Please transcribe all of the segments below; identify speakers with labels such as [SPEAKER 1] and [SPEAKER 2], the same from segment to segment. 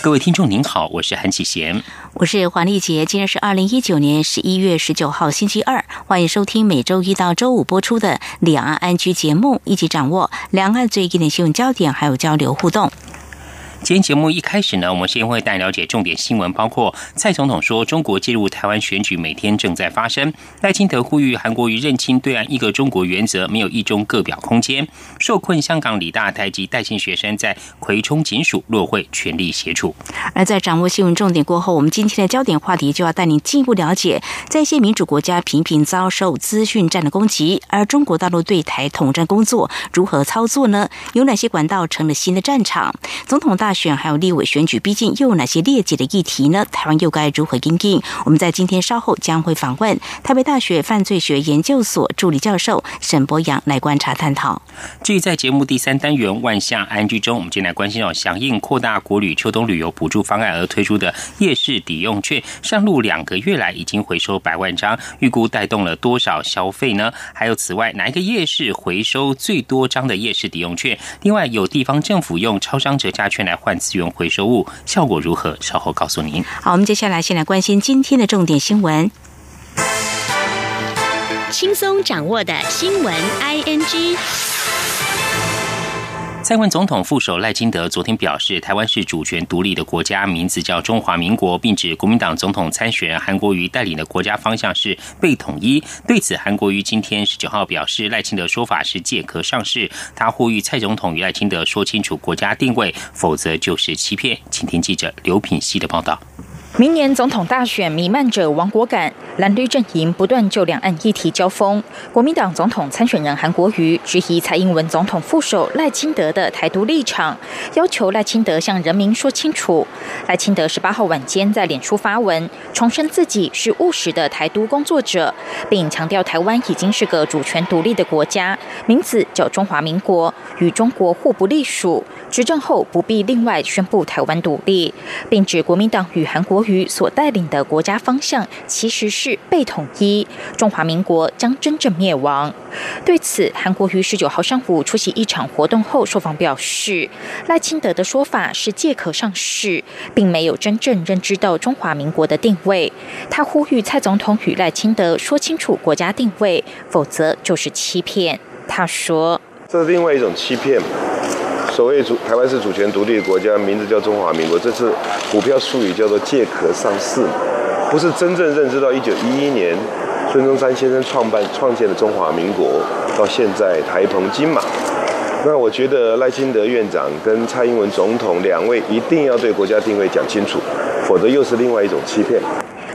[SPEAKER 1] 各位听众您好，我是韩启贤，
[SPEAKER 2] 我是黄丽杰。今天是二零一九年十一月十九号星期二，欢迎收听每周一到周五播出的两岸安居节目，一起掌握两岸最近的新闻焦点，还有交流互动。
[SPEAKER 1] 今天节目一开始呢，我们先会带了解重点新闻，包括蔡总统说中国介入台湾选举每天正在发生；赖清德呼吁韩国瑜认清对岸一个中国原则，没有一中各表空间；受困香港李大台及代信学生在葵冲警署落会全力协助。
[SPEAKER 2] 而在掌握新闻重点过后，我们今天的焦点话题就要带您进一步了解，在一些民主国家频频遭受资讯战的攻击，而中国大陆对台统战工作如何操作呢？有哪些管道成了新的战场？总统大。大选还有立委选举毕竟，又有哪些劣迹的议题呢？台湾又该如何应对？我们在今天稍后将会访问台北大学犯罪学研究所助理教授沈博阳来观察探讨。
[SPEAKER 1] 至于在节目第三单元万象安居中，我们今天来关心到，响应扩大国旅秋冬旅游补助方案而推出的夜市抵用券上路两个月来已经回收百万张，预估带动了多少消费呢？还有此外，哪一个夜市回收最多张的夜市抵用券？另外，有地方政府用超商折价券来。换资源回收物效果如何？稍后告诉您。
[SPEAKER 2] 好，我们接下来先来关心今天的重点新闻，
[SPEAKER 3] 轻松掌握的新闻 I N G。
[SPEAKER 1] 蔡文总统副手赖清德昨天表示，台湾是主权独立的国家，名字叫中华民国，并指国民党总统参选韩国瑜带领的国家方向是被统一。对此，韩国瑜今天十九号表示，赖清德说法是借壳上市。他呼吁蔡总统与赖清德说清楚国家定位，否则就是欺骗。请听记者刘品希的报道。
[SPEAKER 4] 明年总统大选弥漫着亡国感，蓝绿阵营不断就两岸议题交锋。国民党总统参选人韩国瑜质疑蔡英文总统副手赖清德的台独立场，要求赖清德向人民说清楚。赖清德十八号晚间在脸书发文，重申自己是务实的台独工作者，并强调台湾已经是个主权独立的国家，名字叫中华民国，与中国互不隶属。执政后不必另外宣布台湾独立，并指国民党与韩国瑜所带领的国家方向其实是被统一，中华民国将真正灭亡。对此，韩国瑜十九号上午出席一场活动后受访表示，赖清德的说法是借壳上市，并没有真正认知到中华民国的定位。他呼吁蔡总统与赖清德说清楚国家定位，否则就是欺骗。他说：“
[SPEAKER 5] 这是另外一种欺骗。”所谓主台湾是主权独立的国家，名字叫中华民国，这次股票术语叫做借壳上市，不是真正认知到一九一一年孙中山先生创办创建的中华民国，到现在台澎金马。那我觉得赖清德院长跟蔡英文总统两位一定要对国家定位讲清楚，否则又是另外一种欺骗。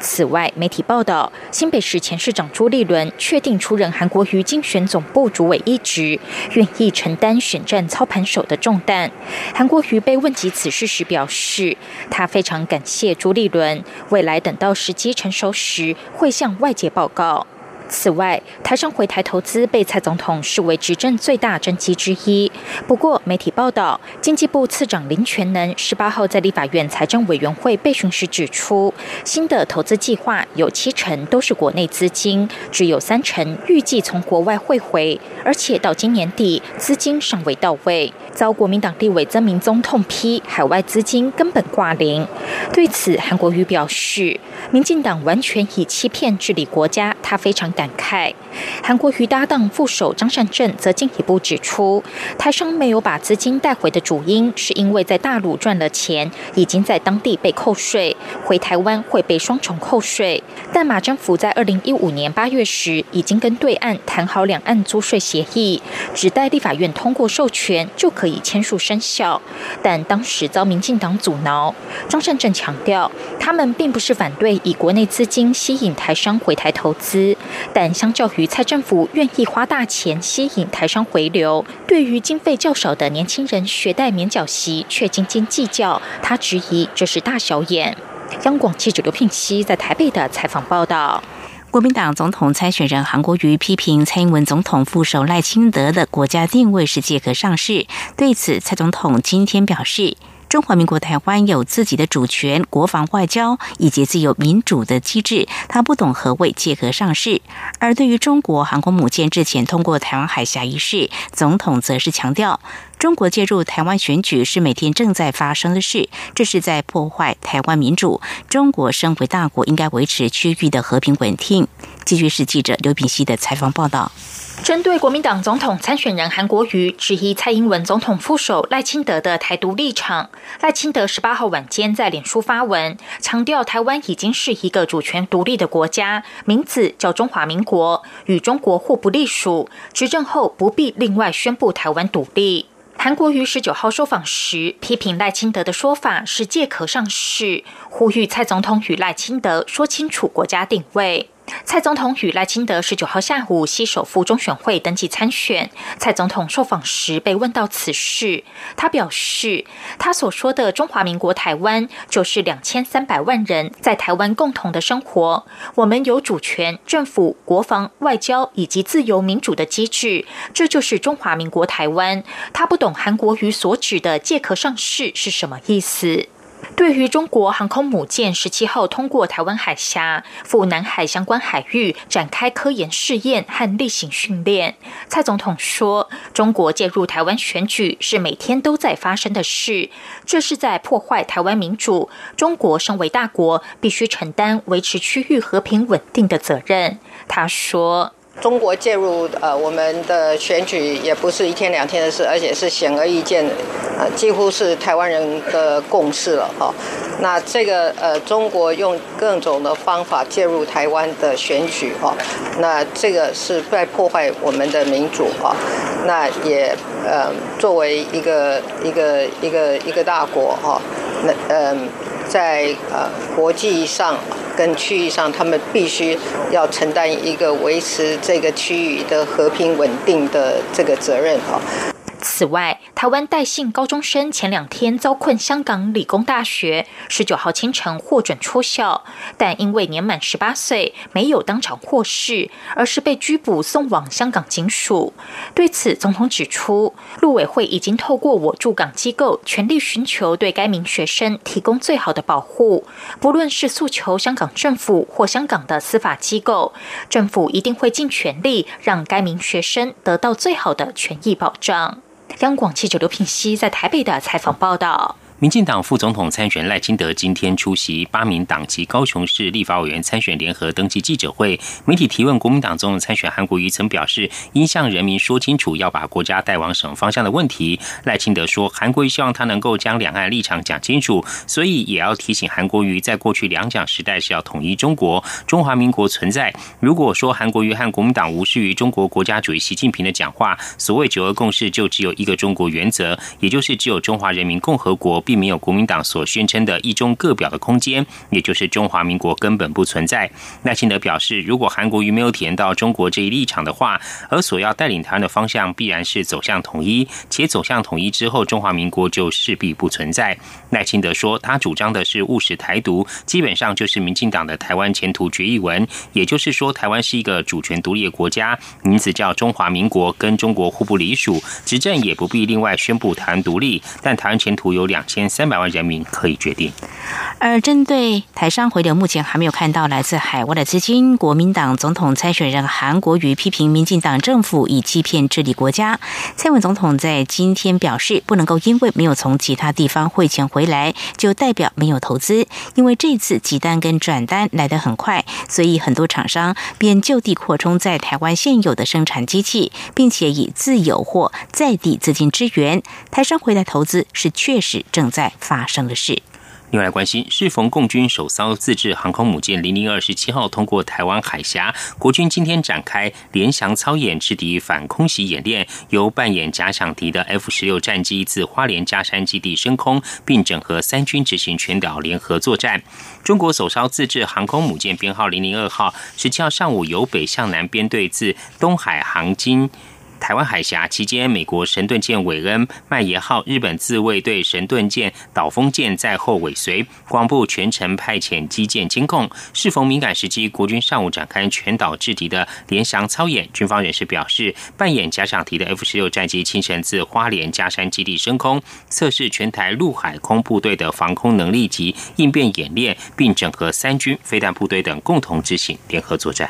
[SPEAKER 4] 此外，媒体报道，新北市前市长朱立伦确定出任韩国瑜竞选总部主委一职，愿意承担选战操盘手的重担。韩国瑜被问及此事时表示，他非常感谢朱立伦，未来等到时机成熟时，会向外界报告。此外，台商回台投资被蔡总统视为执政最大政绩之一。不过，媒体报道，经济部次长林全能十八号在立法院财政委员会备询时指出，新的投资计划有七成都是国内资金，只有三成预计从国外汇回，而且到今年底资金尚未到位，遭国民党立委曾明宗痛批海外资金根本挂零。对此，韩国瑜表示，民进党完全以欺骗治理国家，他非常感。感慨，韩国瑜搭档副手张善政则进一步指出，台商没有把资金带回的主因，是因为在大陆赚了钱，已经在当地被扣税，回台湾会被双重扣税。但马政府在二零一五年八月时，已经跟对岸谈好两岸租税协议，只待立法院通过授权就可以签署生效，但当时遭民进党阻挠。张善政强调，他们并不是反对以国内资金吸引台商回台投资。但相较于蔡政府愿意花大钱吸引台商回流，对于经费较少的年轻人学贷免缴息却斤斤计较，他质疑这是大小眼。央广记者刘聘熙在台北的采访报道。
[SPEAKER 2] 国民党总统参选人韩国瑜批评蔡英文总统副手赖清德的国家定位是借壳上市。对此，蔡总统今天表示。中华民国台湾有自己的主权、国防、外交以及自由民主的机制，他不懂何谓借壳上市。而对于中国航空母舰之前通过台湾海峡一事，总统则是强调，中国介入台湾选举是每天正在发生的事，这是在破坏台湾民主。中国身为大国，应该维持区域的和平稳定。继续是记者刘品熙的采访报道。
[SPEAKER 4] 针对国民党总统参选人韩国瑜质疑蔡英文总统副手赖清德的台独立场，赖清德十八号晚间在脸书发文，强调台湾已经是一个主权独立的国家，名字叫中华民国，与中国互不隶属，执政后不必另外宣布台湾独立。韩国瑜十九号受访时批评赖清德的说法是借壳上市，呼吁蔡总统与赖清德说清楚国家定位。蔡总统与赖清德十九号下午携手赴中选会登记参选。蔡总统受访时被问到此事，他表示，他所说的中华民国台湾就是两千三百万人在台湾共同的生活，我们有主权、政府、国防、外交以及自由民主的机制，这就是中华民国台湾。他不懂韩国瑜所指的借壳上市是什么意思。对于中国航空母舰十七号通过台湾海峡赴南海相关海域展开科研试验和例行训练，蔡总统说：“中国介入台湾选举是每天都在发生的事，这是在破坏台湾民主。中国身为大国，必须承担维持区域和平稳定的责任。”他说。
[SPEAKER 6] 中国介入呃我们的选举也不是一天两天的事，而且是显而易见，呃几乎是台湾人的共识了哈。那这个呃中国用各种的方法介入台湾的选举哈，那这个是在破坏我们的民主哈。那也呃作为一个一个一个一个大国哈，那嗯在呃国际上。跟区域上，他们必须要承担一个维持这个区域的和平稳定的这个责任哈。
[SPEAKER 4] 此外，台湾戴姓高中生前两天遭困香港理工大学，十九号清晨获准出校，但因为年满十八岁，没有当场获释，而是被拘捕送往香港警署。对此，总统指出，陆委会已经透过我驻港机构，全力寻求对该名学生提供最好的保护，不论是诉求香港政府或香港的司法机构，政府一定会尽全力让该名学生得到最好的权益保障。央广记者刘品熙在台北的采访报道。
[SPEAKER 1] 民进党副总统参选赖清德今天出席八名党籍高雄市立法委员参选联合登记记者会，媒体提问国民党总统参选韩国瑜曾表示应向人民说清楚要把国家带往什么方向的问题。赖清德说，韩国瑜希望他能够将两岸立场讲清楚，所以也要提醒韩国瑜，在过去两蒋时代是要统一中国，中华民国存在。如果说韩国瑜和国民党无视于中国国家主席习近平的讲话，所谓九二共识就只有一个中国原则，也就是只有中华人民共和国。并没有国民党所宣称的一中各表的空间，也就是中华民国根本不存在。赖清德表示，如果韩国瑜没有体验到中国这一立场的话，而所要带领台湾的方向必然是走向统一，且走向统一之后，中华民国就势必不存在。赖清德说，他主张的是务实台独，基本上就是民进党的台湾前途决议文，也就是说，台湾是一个主权独立的国家，名字叫中华民国，跟中国互不隶属，执政也不必另外宣布台湾独立，但台湾前途有两千。三百万人民可以决定。
[SPEAKER 2] 而针对台商回流，目前还没有看到来自海外的资金。国民党总统参选人韩国瑜批评民进党政府以欺骗治理国家。蔡文总统在今天表示，不能够因为没有从其他地方汇钱回来，就代表没有投资。因为这次集单跟转单来得很快，所以很多厂商便就地扩充在台湾现有的生产机器，并且以自有或在地资金支援台商回来投资，是确实正。正在发生的事。
[SPEAKER 1] 另外关心，适逢共军首艘自制航空母舰零零二十七号通过台湾海峡，国军今天展开联翔操演制敌反空袭演练，由扮演假想敌的 F 十六战机自花莲加山基地升空，并整合三军执行全岛联合作战。中国首艘自制航空母舰编号零零二号，十七号上午由北向南编队自东海航经。台湾海峡期间，美国神盾舰韦恩、麦耶号日本自卫队神盾舰岛风舰在后尾随，广部全程派遣机舰监控。适逢敏感时机，国军上午展开全岛制敌的联翔操演。军方人士表示，扮演假想敌的 F 十六战机清晨自花莲加山基地升空，测试全台陆海空部队的防空能力及应变演练，并整合三军飞弹部队等共同执行联合作战。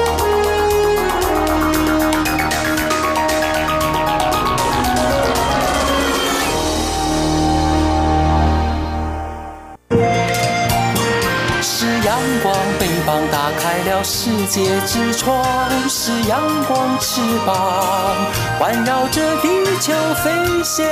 [SPEAKER 7] 世界之窗，是阳光翅膀，环绕着地球飞翔。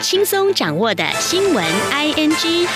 [SPEAKER 3] 轻松掌握的新闻，I N G。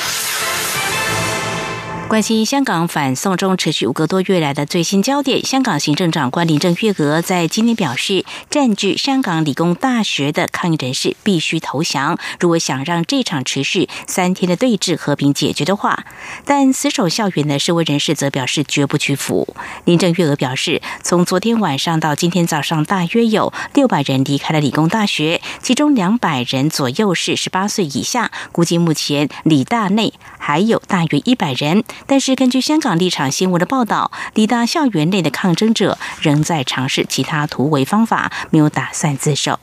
[SPEAKER 2] 关心香港反送中持续五个多月来的最新焦点，香港行政长官林郑月娥在今天表示，占据香港理工大学的抗议人士必须投降。如果想让这场持续三天的对峙和平解决的话，但死守校园的示威人士则表示绝不屈服。林郑月娥表示，从昨天晚上到今天早上，大约有六百人离开了理工大学，其中两百人左右是十八岁以下。估计目前理大内还有大约一百人。但是，根据香港立场新闻的报道，抵达校园内的抗争者仍在尝试其他突围方法，没有打算自首。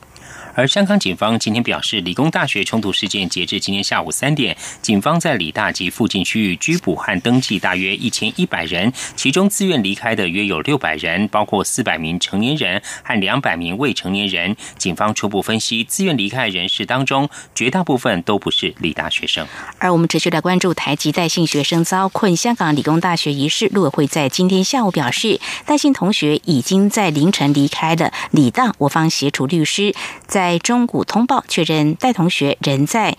[SPEAKER 1] 而香港警方今天表示，理工大学冲突事件截至今天下午三点，警方在理大及附近区域拘捕和登记大约一千一百人，其中自愿离开的约有六百人，包括四百名成年人和两百名未成年人。警方初步分析，自愿离开人士当中，绝大部分都不是理大学生。
[SPEAKER 2] 而我们持续来关注台籍在信学生遭困香港理工大学一事，陆委会在今天下午表示，戴姓同学已经在凌晨离开了理大，我方协助律师在。在中古通报确认，戴同学仍在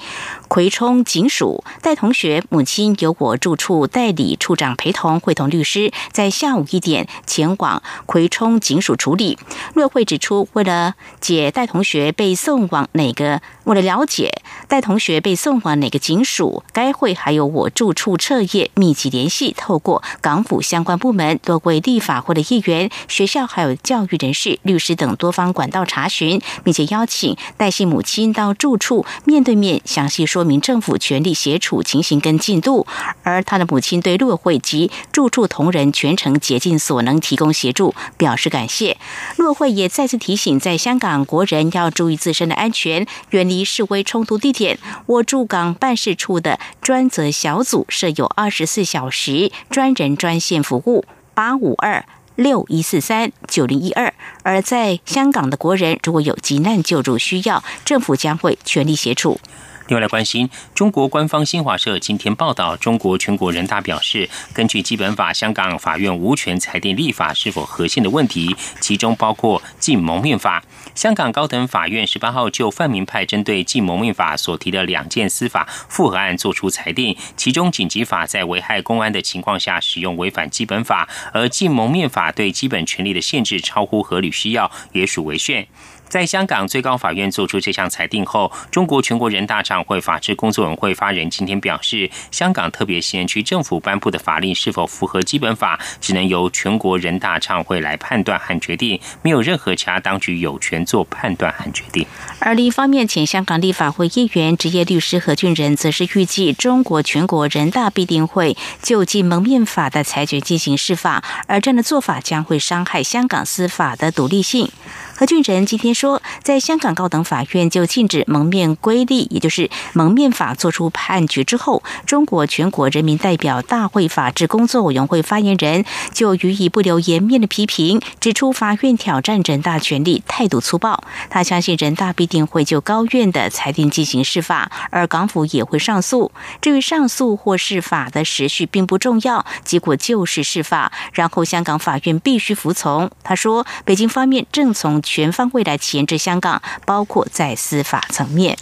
[SPEAKER 2] 葵冲警署。戴同学母亲由我住处代理处长陪同，会同律师在下午一点前往葵冲警署处理。若会指出，为了解戴同学被送往哪个，为了了解戴同学被送往哪个警署，该会还有我住处彻夜密集联系，透过港府相关部门、多位立法会的议员、学校还有教育人士、律师等多方管道查询，并且邀请。请戴姓母亲到住处面对面详细说明政府全力协处情形跟进度，而他的母亲对陆委会及住处同仁全程竭尽所能提供协助表示感谢。陆委会也再次提醒，在香港国人要注意自身的安全，远离示威冲突地点。我驻港办事处的专责小组设有二十四小时专人专线服务，八五二。六一四三九零一二，而在香港的国人如果有急难救助需要，政府将会全力协助。
[SPEAKER 1] 另外来关心，中国官方新华社今天报道，中国全国人大表示，根据基本法，香港法院无权裁定立法是否合宪的问题，其中包括禁蒙面法。香港高等法院十八号就泛民派针对禁蒙面法所提的两件司法复核案作出裁定，其中紧急法在危害公安的情况下使用违反基本法，而禁蒙面法对基本权利的限制超乎合理需要，也属违宪。在香港最高法院作出这项裁定后，中国全国人大常委会法制工作委员会发言人今天表示，香港特别行政区政府颁布的法令是否符合基本法，只能由全国人大常委会来判断和决定，没有任何其他当局有权做判断和决定。
[SPEAKER 2] 而另一方面，前香港立法会议员、职业律师何俊仁则是预计，中国全国人大必定会就禁蒙面法的裁决进行释法，而这样的做法将会伤害香港司法的独立性。何俊仁今天说，在香港高等法院就禁止蒙面规例，也就是蒙面法作出判决之后，中国全国人民代表大会法制工作委员会发言人就予以不留颜面的批评，指出法院挑战人大权力，态度粗暴。他相信人大必定会就高院的裁定进行释法，而港府也会上诉。至于上诉或释法的时序并不重要，结果就是释法，然后香港法院必须服从。他说，北京方面正从全方位来钳制香港，包括在司法层面。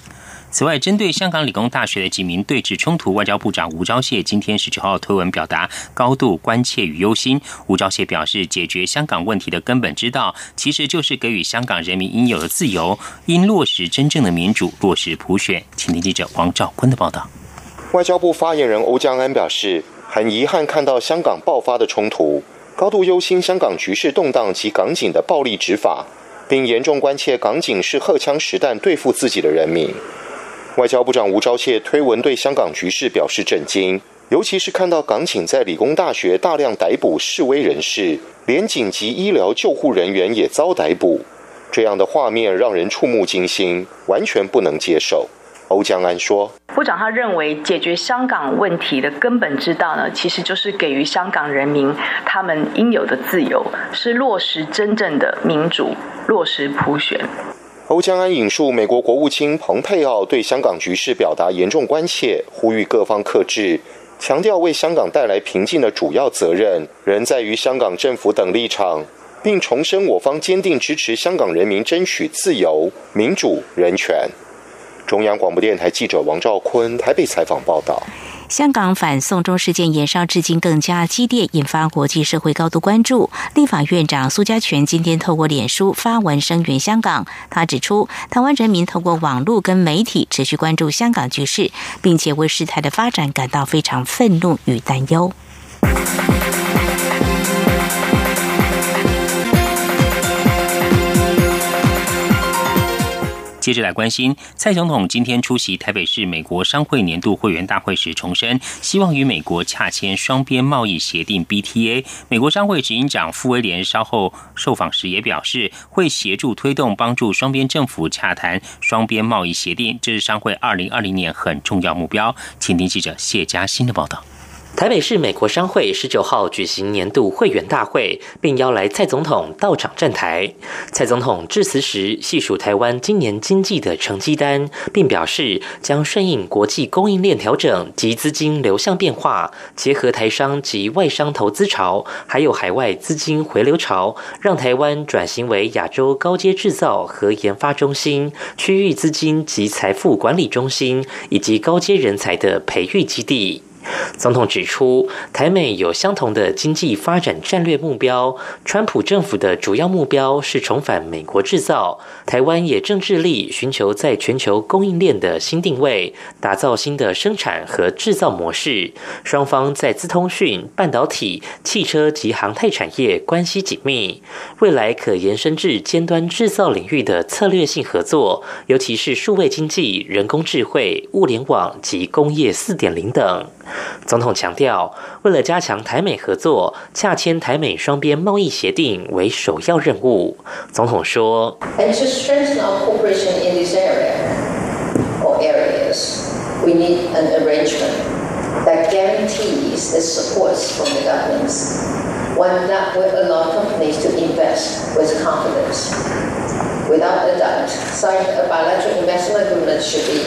[SPEAKER 1] 此外，针对香港理工大学的几名对峙冲突，外交部长吴钊燮今天十九号推文表达高度关切与忧心。吴钊燮表示，解决香港问题的根本之道，其实就是给予香港人民应有的自由，应落实真正的民主，落实普选。请听记者王兆坤的报道。
[SPEAKER 8] 外交部发言人欧江安表示，很遗憾看到香港爆发的冲突，高度忧心香港局势动荡及港警的暴力执法。并严重关切港警是荷枪实弹对付自己的人民。外交部长吴钊燮推文对香港局势表示震惊，尤其是看到港警在理工大学大量逮捕示威人士，连紧急医疗救护人员也遭逮捕，这样的画面让人触目惊心，完全不能接受。欧江安说：“
[SPEAKER 9] 部长他认为，解决香港问题的根本之道呢，其实就是给予香港人民他们应有的自由，是落实真正的民主，落实普选。”
[SPEAKER 8] 欧江安引述美国国务卿蓬佩奥对香港局势表达严重关切，呼吁各方克制，强调为香港带来平静的主要责任仍在于香港政府等立场，并重申我方坚定支持香港人民争取自由、民主、人权。中央广播电台记者王兆坤台北采访报道：
[SPEAKER 2] 香港反送中事件延烧至今更加激烈，引发国际社会高度关注。立法院长苏家全今天透过脸书发文声援香港，他指出，台湾人民透过网络跟媒体持续关注香港局势，并且为事态的发展感到非常愤怒与担忧。
[SPEAKER 1] 接着来关心，蔡总统今天出席台北市美国商会年度会员大会时重申，希望与美国洽签双边贸易协定 BTA。美国商会执行长傅威廉稍后受访时也表示，会协助推动帮助双边政府洽谈双边贸易协定，这是商会二零二零年很重要目标。请听记者谢嘉欣的报道。
[SPEAKER 10] 台北市美国商会十九号举行年度会员大会，并邀来蔡总统到场站台。蔡总统致辞时细数台湾今年经济的成绩单，并表示将顺应国际供应链调整及资金流向变化，结合台商及外商投资潮，还有海外资金回流潮，让台湾转型为亚洲高阶制造和研发中心、区域资金及财富管理中心以及高阶人才的培育基地。总统指出，台美有相同的经济发展战略目标。川普政府的主要目标是重返美国制造，台湾也正致力寻求在全球供应链的新定位，打造新的生产和制造模式。双方在资通讯、半导体、汽车及航太产业关系紧密，未来可延伸至尖端制造领域的策略性合作，尤其是数位经济、人工智慧、物联网及工业四点零等。总统强调，为了加强台美合作，洽签台美双边贸易协定为首要任务。总统说：“And to strengthen our cooperation in this area or areas, we need an arrangement that guarantees the support from the governments, one that will allow companies to invest with confidence.” Without a doubt, signing a bilateral investment agreement should be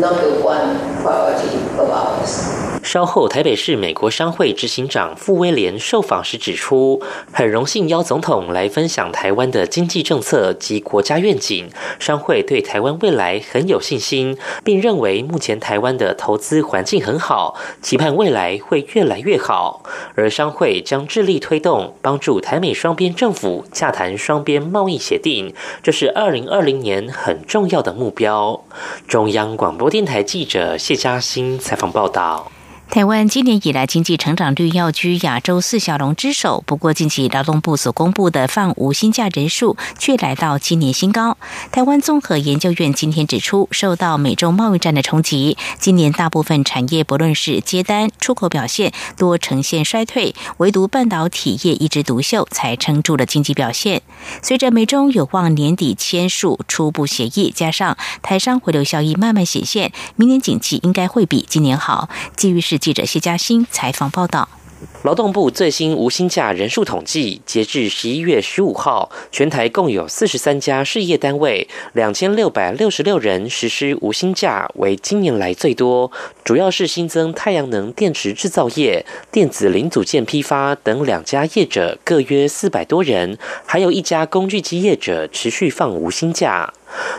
[SPEAKER 10] number one priority of ours. 稍后，台北市美国商会执行长傅威廉受访时指出，很荣幸邀总统来分享台湾的经济政策及国家愿景。商会对台湾未来很有信心，并认为目前台湾的投资环境很好，期盼未来会越来越好。而商会将致力推动帮助台美双边政府洽谈双边贸易协定，这是二零二零年很重要的目标。中央广播电台记者谢嘉欣采访报道。
[SPEAKER 2] 台湾今年以来经济成长率要居亚洲四小龙之首，不过近期劳动部所公布的放无薪假人数却来到今年新高。台湾综合研究院今天指出，受到美中贸易战的冲击，今年大部分产业不论是接单、出口表现多呈现衰退，唯独半导体业一枝独秀，才撑住了经济表现。随着美中有望年底签署初步协议，加上台商回流效益慢慢显现，明年景气应该会比今年好。基于是。记者谢嘉欣采访报道。
[SPEAKER 10] 劳动部最新无薪假人数统计，截至十一月十五号，全台共有四十三家事业单位，两千六百六十六人实施无薪假，为今年来最多。主要是新增太阳能电池制造业、电子零组件批发等两家业者，各约四百多人，还有一家工具机业者持续放无薪假。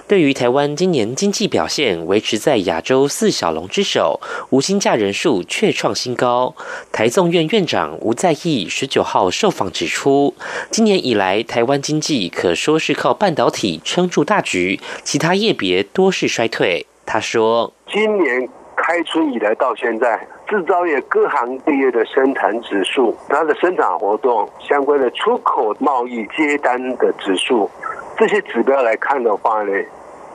[SPEAKER 10] 对于台湾今年经济表现维持在亚洲四小龙之首，无薪假人数却创新高。台纵院院长吴在义十九号受访指出，今年以来台湾经济可说是靠半导体撑住大局，其他业别多是衰退。他说，
[SPEAKER 11] 今年开春以来到现在，制造业各行各业的生产指数，它的生产活动相关的出口贸易接单的指数。这些指标来看的话呢，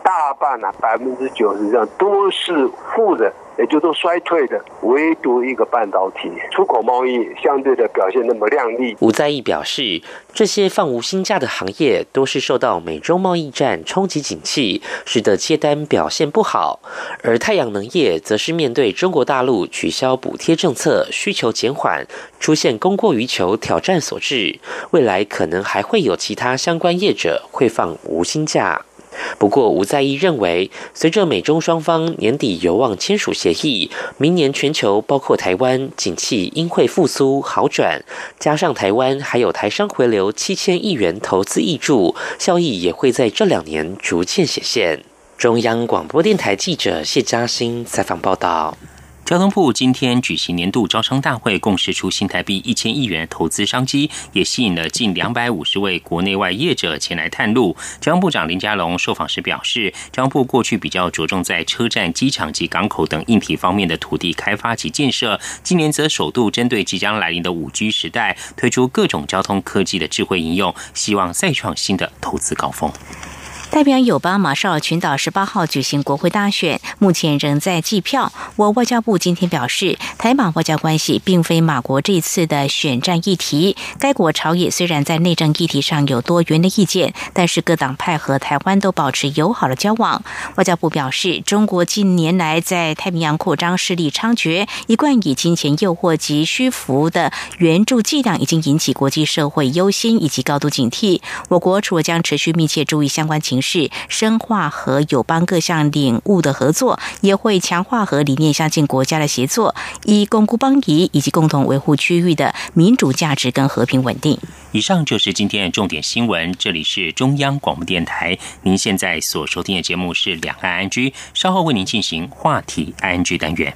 [SPEAKER 11] 大半呢，百分之九十以上都是负的。也就都衰退的，唯独一个半导体出口贸易相对的表现那么亮丽。
[SPEAKER 10] 吴在义表示，这些放无薪假的行业都是受到美中贸易战冲击景气，使得接单表现不好；而太阳能业则是面对中国大陆取消补贴政策，需求减缓，出现供过于求挑战所致。未来可能还会有其他相关业者会放无薪假。不过，吴在义认为，随着美中双方年底有望签署协议，明年全球包括台湾景气应会复苏好转，加上台湾还有台商回流七千亿元投资益助，效益也会在这两年逐渐显现。中央广播电台记者谢嘉欣采访报道。
[SPEAKER 1] 交通部今天举行年度招商大会，共释出新台币一千亿元投资商机，也吸引了近两百五十位国内外业者前来探路。交通部长林佳龙受访时表示，交通部过去比较着重在车站、机场及港口等硬体方面的土地开发及建设，今年则首度针对即将来临的五 G 时代，推出各种交通科技的智慧应用，希望再创新的投资高峰。
[SPEAKER 2] 代表友邦马绍尔群岛十八号举行国会大选，目前仍在计票。我外交部今天表示，台马外交关系并非马国这次的选战议题。该国朝野虽然在内政议题上有多元的意见，但是各党派和台湾都保持友好的交往。外交部表示，中国近年来在太平洋扩张势力猖獗，一贯以金钱诱惑及虚浮的援助伎俩，已经引起国际社会忧心以及高度警惕。我国除了将持续密切注意相关情，是深化和友邦各项领域的合作，也会强化和理念相近国家的协作，以巩固邦谊以及共同维护区域的民主价值跟和平稳定。
[SPEAKER 1] 以上就是今天的重点新闻，这里是中央广播电台，您现在所收听的节目是两岸安居，稍后为您进行话题安居单元。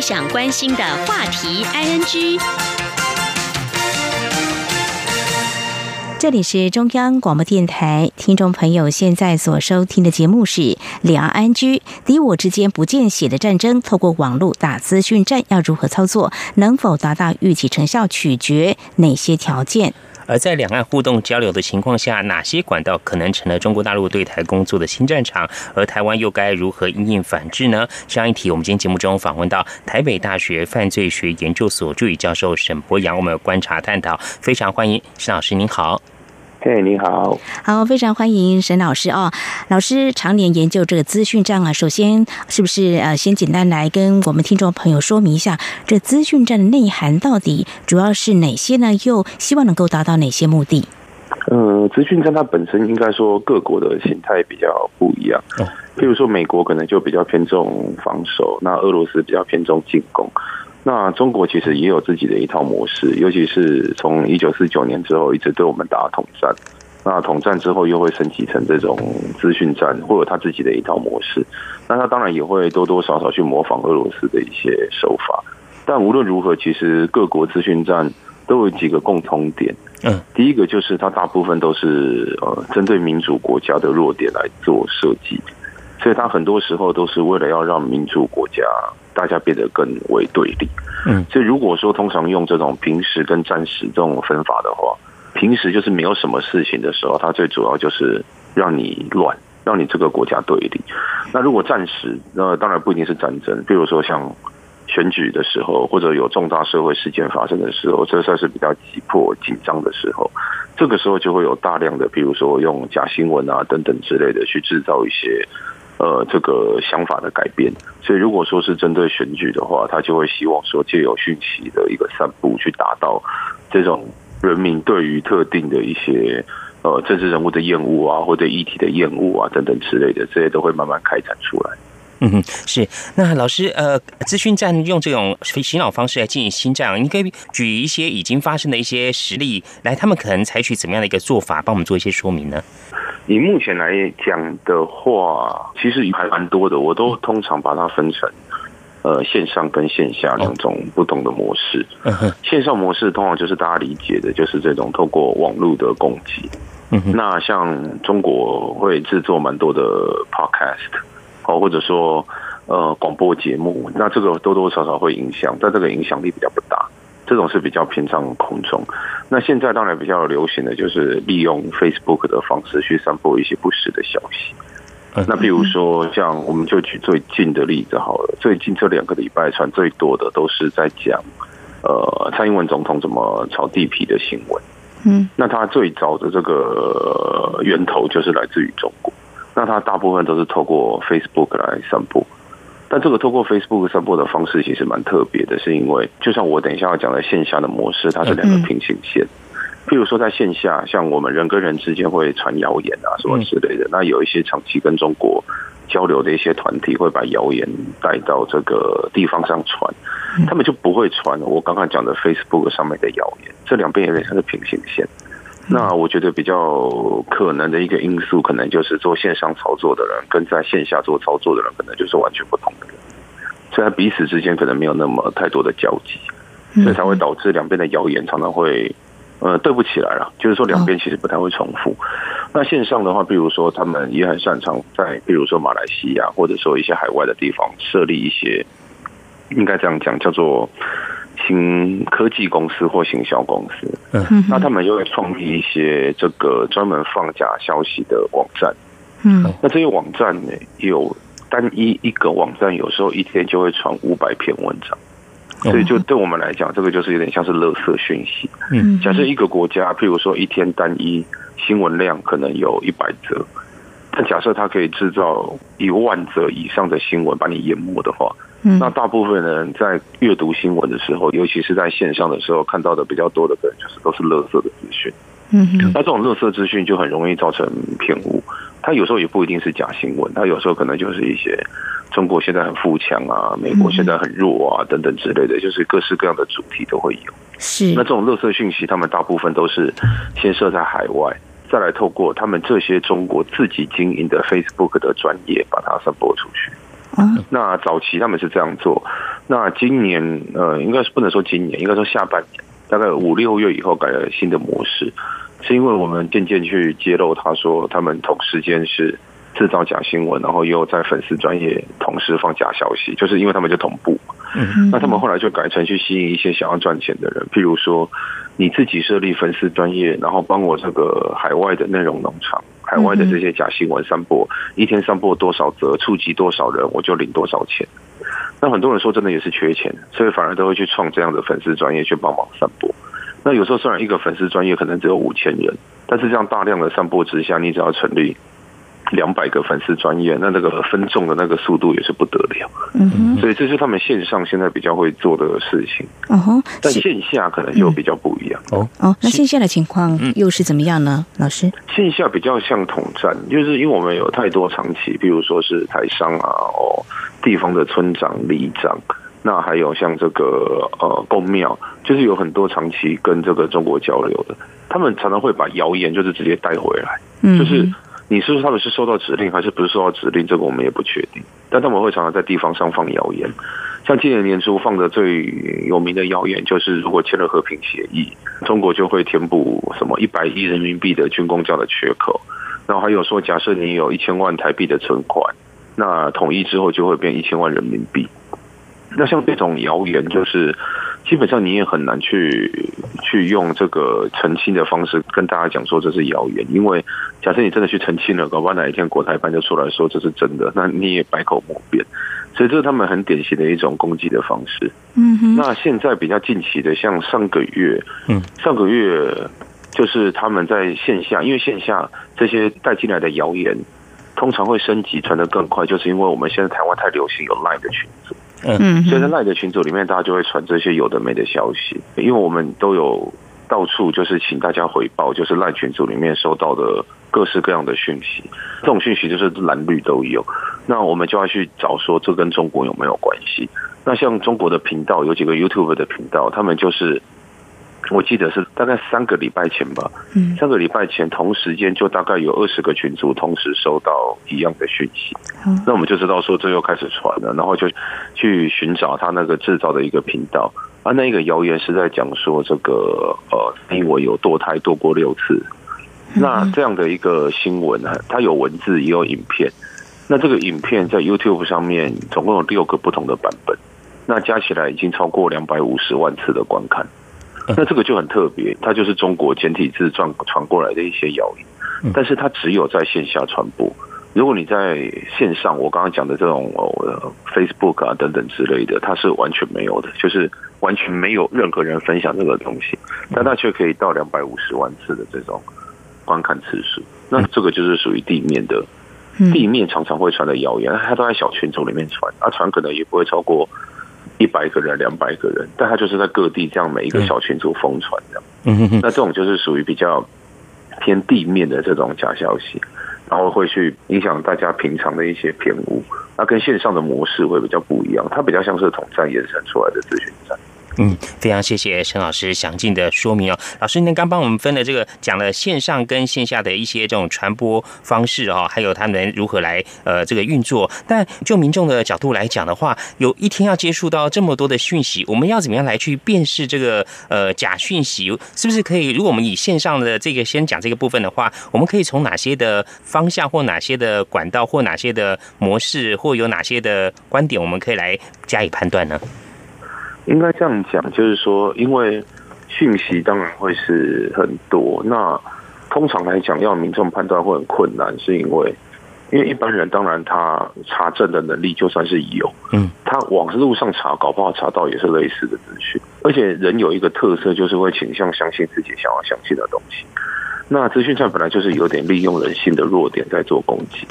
[SPEAKER 3] 想关心的话题，I N G。
[SPEAKER 2] 这里是中央广播电台，听众朋友现在所收听的节目是《两岸安居》，敌我之间不见血的战争，透过网络打资讯战，要如何操作，能否达到预期成效，取决哪些条件？
[SPEAKER 1] 而在两岸互动交流的情况下，哪些管道可能成了中国大陆对台工作的新战场？而台湾又该如何应应反制呢？上一题，我们今天节目中访问到台北大学犯罪学研究所助理教授沈博阳，我们观察探讨，非常欢迎沈老师，您好。
[SPEAKER 12] 嘿，你好，
[SPEAKER 2] 好，非常欢迎沈老师哦。老师常年研究这个资讯战啊，首先是不是呃，先简单来跟我们听众朋友说明一下，这资讯战的内涵到底主要是哪些呢？又希望能够达到哪些目的？
[SPEAKER 12] 呃，资讯战它本身应该说各国的形态比较不一样，譬如说美国可能就比较偏重防守，那俄罗斯比较偏重进攻。那中国其实也有自己的一套模式，尤其是从一九四九年之后一直对我们打统战，那统战之后又会升级成这种资讯战，会有他自己的一套模式。那他当然也会多多少少去模仿俄罗斯的一些手法。但无论如何，其实各国资讯战都有几个共通点。嗯，第一个就是它大部分都是呃针对民主国家的弱点来做设计，所以它很多时候都是为了要让民主国家。大家变得更为对立，嗯，所以如果说通常用这种平时跟战时这种分法的话，平时就是没有什么事情的时候，它最主要就是让你乱，让你这个国家对立。那如果战时，那当然不一定是战争，比如说像选举的时候，或者有重大社会事件发生的时候，这算是比较急迫紧张的时候，这个时候就会有大量的，比如说用假新闻啊等等之类的去制造一些。呃，这个想法的改变，所以如果说是针对选举的话，他就会希望说借由讯息的一个散布，去达到这种人民对于特定的一些呃政治人物的厌恶啊，或者议题的厌恶啊等等之类的，这些都会慢慢开展出来。
[SPEAKER 1] 嗯哼，是。那老师，呃，资讯站用这种洗脑方式来进行新战，你可以举一些已经发生的一些实例来，他们可能采取怎么样的一个做法，帮我们做一些说明呢？
[SPEAKER 12] 以目前来讲的话，其实还蛮多的。我都通常把它分成呃线上跟线下两种不同的模式。线上模式通常就是大家理解的，就是这种透过网络的攻击。那像中国会制作蛮多的 podcast，哦，或者说呃广播节目，那这个多多少少会影响，但这个影响力比较不大。这种是比较偏向空中。那现在当然比较流行的就是利用 Facebook 的方式去散播一些不实的消息。那比如说，像我们就举最近的例子好了。最近这两个礼拜传最多的都是在讲，呃，蔡英文总统怎么炒地皮的新闻。嗯，那他最早的这个源头就是来自于中国。那它大部分都是透过 Facebook 来散布。但这个透过 Facebook 散播的方式其实蛮特别的，是因为就像我等一下要讲的线下的模式，它是两个平行线。譬如说在线下，像我们人跟人之间会传谣言啊什么之类的，那有一些长期跟中国交流的一些团体会把谣言带到这个地方上传。他们就不会传我刚刚讲的 Facebook 上面的谣言。这两边有点像是平行线。那我觉得比较可能的一个因素，可能就是做线上操作的人跟在线下做操作的人，可能就是完全不同的人，所以彼此之间可能没有那么太多的交集，所以才会导致两边的谣言常常会呃对不起来了。就是说两边其实不太会重复。那线上的话，比如说他们也很擅长在，比如说马来西亚或者说一些海外的地方设立一些，应该这样讲叫做。新科技公司或行销公司，嗯，那他们就会创立一些这个专门放假消息的网站，嗯，那这些网站呢，有单一一个网站，有时候一天就会传五百篇文章，所以就对我们来讲，这个就是有点像是垃圾讯息。嗯，假设一个国家，譬如说一天单一新闻量可能有一百则，但假设它可以制造一万则以上的新闻把你淹没的话。那大部分人在阅读新闻的时候，尤其是在线上的时候，看到的比较多的，可能就是都是垃圾的资讯。嗯，那这种垃圾资讯就很容易造成偏误。它有时候也不一定是假新闻，它有时候可能就是一些中国现在很富强啊，美国现在很弱啊等等之类的，就是各式各样的主题都会有。
[SPEAKER 2] 是。
[SPEAKER 12] 那这种垃圾讯息，他们大部分都是先设在海外，再来透过他们这些中国自己经营的 Facebook 的专业，把它散播出去。那早期他们是这样做，那今年呃，应该是不能说今年，应该说下半年，大概五六月以后改了新的模式，是因为我们渐渐去揭露，他说他们同时间是制造假新闻，然后又在粉丝专业同时放假消息，就是因为他们就同步，那他们后来就改成去吸引一些想要赚钱的人，譬如说你自己设立粉丝专业，然后帮我这个海外的内容农场。海外的这些假新闻散播，一天散播多少则，触及多少人，我就领多少钱。那很多人说真的也是缺钱，所以反而都会去创这样的粉丝专业去帮忙散播。那有时候虽然一个粉丝专业可能只有五千人，但是这样大量的散播之下，你只要成立。两百个粉丝专业，那那个分众的那个速度也是不得了。嗯哼，所以这是他们线上现在比较会做的事情。哦哼，但线下可能就比较不一样。
[SPEAKER 2] 哦哦，那线下的情况又是怎么样呢？老师，
[SPEAKER 12] 线下比较像统战，就是因为我们有太多长期，比如说是台商啊，哦，地方的村长、里长，那还有像这个呃公庙，就是有很多长期跟这个中国交流的，他们常常会把谣言就是直接带回来，就是。你是说他们是收到指令，还是不是收到指令？这个我们也不确定。但他们会常常在地方上放谣言，像今年年初放的最有名的谣言就是，如果签了和平协议，中国就会填补什么一百亿人民币的军工教的缺口。然后还有说，假设你有一千万台币的存款，那统一之后就会变一千万人民币。那像这种谣言，就是基本上你也很难去去用这个澄清的方式跟大家讲说这是谣言，因为假设你真的去澄清了，搞不好哪一天国台办就出来说这是真的，那你也百口莫辩。所以这是他们很典型的一种攻击的方式。嗯哼。那现在比较近期的，像上个月，嗯，上个月就是他们在线下，因为线下这些带进来的谣言通常会升级传得更快，就是因为我们现在台湾太流行有 Line 的群组。嗯，所以在赖的群组里面，大家就会传这些有的没的消息，因为我们都有到处就是请大家回报，就是赖群组里面收到的各式各样的讯息，这种讯息就是蓝绿都有，那我们就要去找说这跟中国有没有关系？那像中国的频道有几个 YouTube 的频道，他们就是。我记得是大概三个礼拜前吧，嗯，三个礼拜前同时间就大概有二十个群组同时收到一样的讯息，那我们就知道说这又开始传了，然后就去寻找他那个制造的一个频道，啊，那一个谣言是在讲说这个呃，因为有堕胎堕过六次，那这样的一个新闻呢，它有文字也有影片，那这个影片在 YouTube 上面总共有六个不同的版本，那加起来已经超过两百五十万次的观看。那这个就很特别，它就是中国简体字传传过来的一些谣言，但是它只有在线下传播。如果你在线上，我刚刚讲的这种呃 Facebook 啊等等之类的，它是完全没有的，就是完全没有任何人分享这个东西，但它却可以到两百五十万次的这种观看次数。那这个就是属于地面的，地面常常会传的谣言，它都在小群组里面传，啊传可能也不会超过。一百个人、两百个人，但他就是在各地这样每一个小群组疯传这样。嗯哼哼。那这种就是属于比较偏地面的这种假消息。然后会去影响大家平常的一些偏误。那跟线上的模式会比较不一样，它比较像是统战延伸出来的资讯站。
[SPEAKER 1] 嗯，非常谢谢陈老师详尽的说明哦。老师，您刚帮我们分了这个讲了线上跟线下的一些这种传播方式哦，还有他们如何来呃这个运作。但就民众的角度来讲的话，有一天要接触到这么多的讯息，我们要怎么样来去辨识这个呃假讯息？是不是可以？如果我们以线上的这个先讲这个部分的话，我们可以从哪些的方向或哪些的管道或哪些的模式或有哪些的观点，我们可以来加以判断呢？
[SPEAKER 12] 应该这样讲，就是说，因为讯息当然会是很多，那通常来讲，要民众判断会很困难，是因为，因为一般人当然他查证的能力就算是有，嗯，他网路上查，搞不好查到也是类似的资讯，而且人有一个特色，就是会倾向相信自己想要相信的东西。那资讯站本来就是有点利用人性的弱点在做攻击，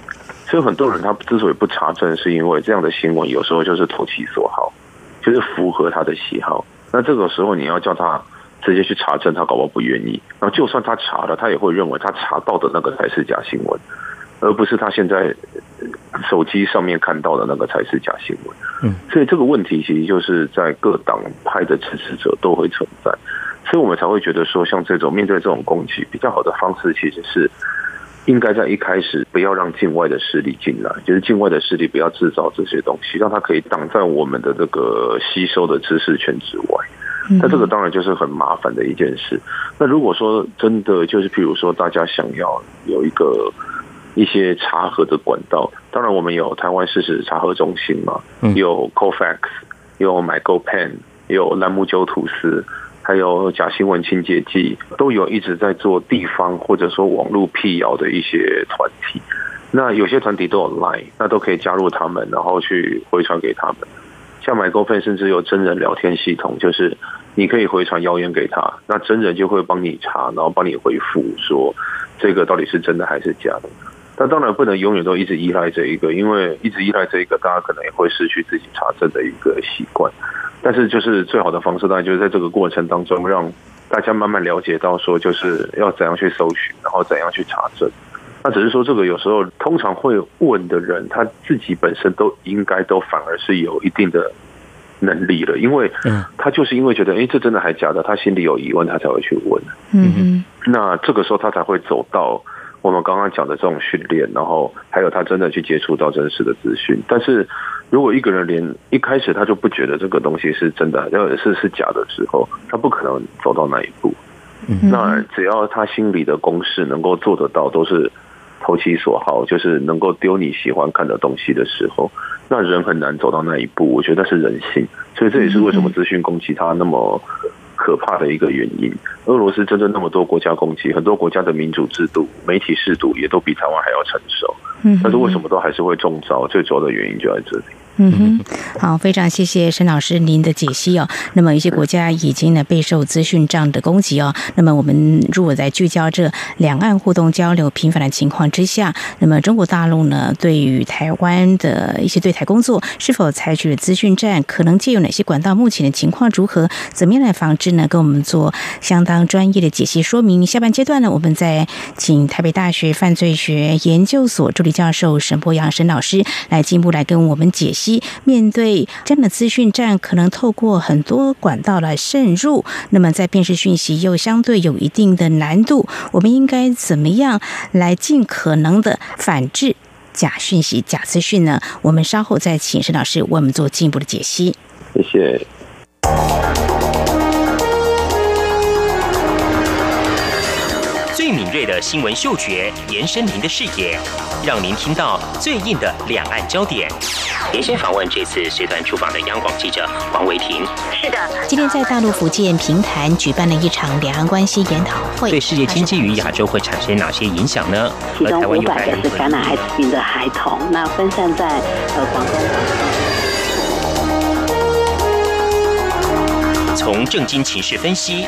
[SPEAKER 12] 所以很多人他之所以不查证，是因为这样的新闻有时候就是投其所好。就是符合他的喜好，那这个时候你要叫他直接去查证，他搞不好不愿意。然后就算他查了，他也会认为他查到的那个才是假新闻，而不是他现在手机上面看到的那个才是假新闻。嗯，所以这个问题其实就是在各党派的支持者都会存在，所以我们才会觉得说，像这种面对这种攻击，比较好的方式其实是。应该在一开始不要让境外的势力进来，就是境外的势力不要制造这些东西，让它可以挡在我们的这个吸收的知识圈之外。那这个当然就是很麻烦的一件事。那如果说真的就是，譬如说大家想要有一个一些查核的管道，当然我们有台湾事实查核中心嘛，有 Cofax，有 MyGoPen，有蓝木酒吐司。还有假新闻清洁剂都有一直在做地方或者说网络辟谣的一些团体，那有些团体都有 Line，那都可以加入他们，然后去回传给他们。像买购费甚至有真人聊天系统，就是你可以回传谣言给他，那真人就会帮你查，然后帮你回复说这个到底是真的还是假的。但当然不能永远都一直依赖这一个，因为一直依赖这一个，大家可能也会失去自己查证的一个习惯。但是，就是最好的方式，当然就是在这个过程当中，让大家慢慢了解到，说就是要怎样去搜寻，然后怎样去查证。那只是说，这个有时候通常会问的人，他自己本身都应该都反而是有一定的能力了，因为他就是因为觉得，哎，这真的还假的，他心里有疑问，他才会去问。嗯嗯。那这个时候，他才会走到我们刚刚讲的这种训练，然后还有他真的去接触到真实的资讯，但是。如果一个人连一开始他就不觉得这个东西是真的，要是是假的时候，他不可能走到那一步。那只要他心里的公式能够做得到，都是投其所好，就是能够丢你喜欢看的东西的时候，那人很难走到那一步。我觉得是人性，所以这也是为什么资讯攻击他那么可怕的一个原因。俄罗斯真正那么多国家攻击，很多国家的民主制度、媒体制度也都比台湾还要成熟，但是为什么都还是会中招？最主要的原因就在这里。
[SPEAKER 2] 嗯哼，好，非常谢谢沈老师您的解析哦。那么，一些国家已经呢备受资讯战的攻击哦。那么，我们如果在聚焦这两岸互动交流频繁的情况之下，那么中国大陆呢对于台湾的一些对台工作是否采取了资讯战？可能借有哪些管道？目前的情况如何？怎么样来防治呢？跟我们做相当专业的解析说明。下半阶段呢，我们再请台北大学犯罪学研究所助理教授沈博阳沈老师来进一步来跟我们解析。面对这样的资讯站，可能透过很多管道来渗入，那么在辨识讯息又相对有一定的难度，我们应该怎么样来尽可能的反制假讯息、假资讯呢？我们稍后再请沈老师为我们做进一步的解析。
[SPEAKER 12] 谢谢。
[SPEAKER 1] 最敏锐的新闻嗅觉，延伸您的视野，让您听到最硬的两岸焦点。连线访问这次随团出访的央广记者黄维婷。
[SPEAKER 2] 是的，今天在大陆福建平潭举办了一场两岸关系研讨会，
[SPEAKER 1] 对世界经济与亚洲会产生哪些影响呢？
[SPEAKER 13] 其中五百个是感染艾滋病的孩童，那分散在呃广东。
[SPEAKER 1] 从正经情势分析。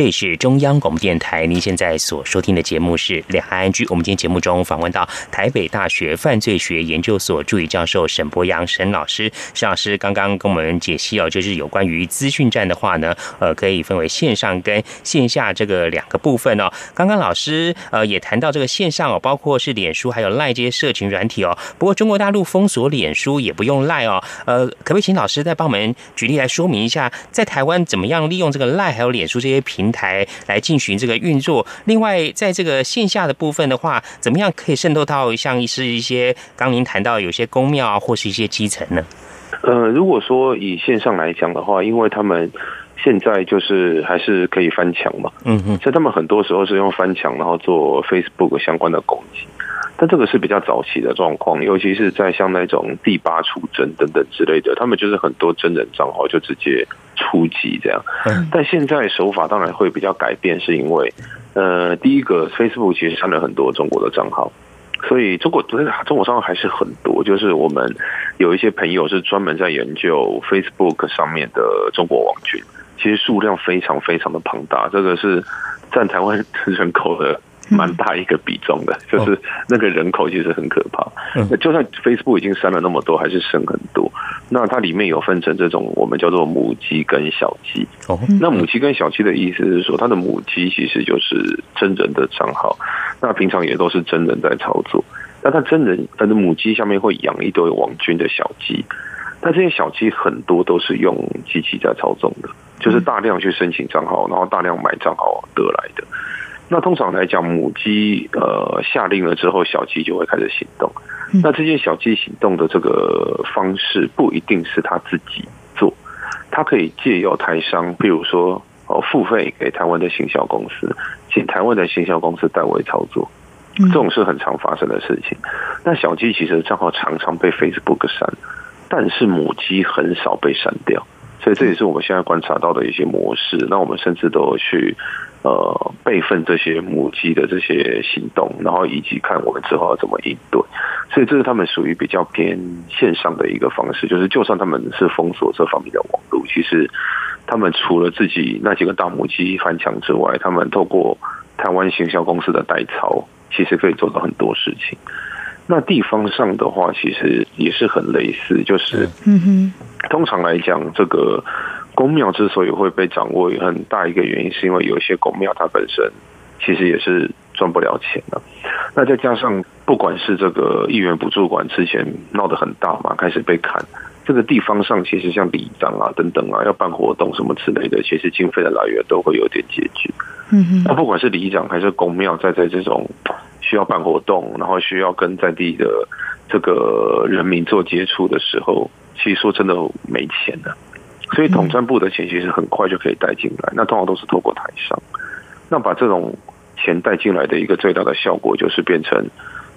[SPEAKER 1] 这里是中央广播电台，您现在所收听的节目是《两岸安居》。我们今天节目中访问到台北大学犯罪学研究所助理教授沈博阳沈老师。沈老师刚刚跟我们解析哦，就是有关于资讯站的话呢，呃，可以分为线上跟线下这个两个部分哦。刚刚老师呃也谈到这个线上哦，包括是脸书还有赖这些社群软体哦。不过中国大陆封锁脸书也不用赖哦。呃，可不可以请老师再帮我们举例来说明一下，在台湾怎么样利用这个赖还有脸书这些平台来进行这个运作。另外，在这个线下的部分的话，怎么样可以渗透到像是一些刚您谈到有些公庙啊，或是一些基层呢？
[SPEAKER 12] 呃，如果说以线上来讲的话，因为他们现在就是还是可以翻墙嘛，
[SPEAKER 1] 嗯嗯，
[SPEAKER 12] 所以他们很多时候是用翻墙，然后做 Facebook 相关的攻击。但这个是比较早期的状况，尤其是在像那种第八出征等等之类的，他们就是很多真人账号就直接出击这样。但现在手法当然会比较改变，是因为呃，第一个 Facebook 其实删了很多中国的账号，所以中国对中国账号还是很多。就是我们有一些朋友是专门在研究 Facebook 上面的中国网军，其实数量非常非常的庞大，这个是占台湾 人口的。蛮大一个比重的，就是那个人口其实很可怕。那就算 Facebook 已经删了那么多，还是剩很多。那它里面有分成这种我们叫做母鸡跟小鸡。
[SPEAKER 1] 哦，
[SPEAKER 12] 那母鸡跟小鸡的意思是说，它的母鸡其实就是真人的账号，那平常也都是真人在操作。那它真人它的母鸡下面会养一堆网军的小鸡，那这些小鸡很多都是用机器在操纵的，就是大量去申请账号，然后大量买账号得来的。那通常来讲，母鸡呃下令了之后，小鸡就会开始行动。那这些小鸡行动的这个方式不一定是他自己做，他可以借由台商，比如说哦付费给台湾的行销公司，请台湾的行销公司代为操作，这种是很常发生的事情。那小鸡其实账号常常被 Facebook 删，但是母鸡很少被删掉，所以这也是我们现在观察到的一些模式。那我们甚至都去。呃，备份这些母鸡的这些行动，然后以及看我们之后要怎么应对，所以这是他们属于比较偏线上的一个方式。就是就算他们是封锁这方面的网络，其实他们除了自己那几个大母鸡翻墙之外，他们透过台湾行销公司的代操，其实可以做到很多事情。那地方上的话，其实也是很类似，就是
[SPEAKER 4] 嗯哼，
[SPEAKER 12] 通常来讲这个。公庙之所以会被掌握，有很大一个原因，是因为有一些公庙它本身其实也是赚不了钱的。那再加上，不管是这个议员补助馆之前闹得很大嘛，开始被砍，这个地方上其实像里长啊等等啊，要办活动什么之类的，其实经费的来源都会有点拮据。
[SPEAKER 4] 嗯哼，
[SPEAKER 12] 那不管是里长还是公庙，在在这种需要办活动，然后需要跟在地的这个人民做接触的时候，其实说真的没钱的。所以统战部的钱其实很快就可以带进来，那通常都是透过台商。那把这种钱带进来的一个最大的效果，就是变成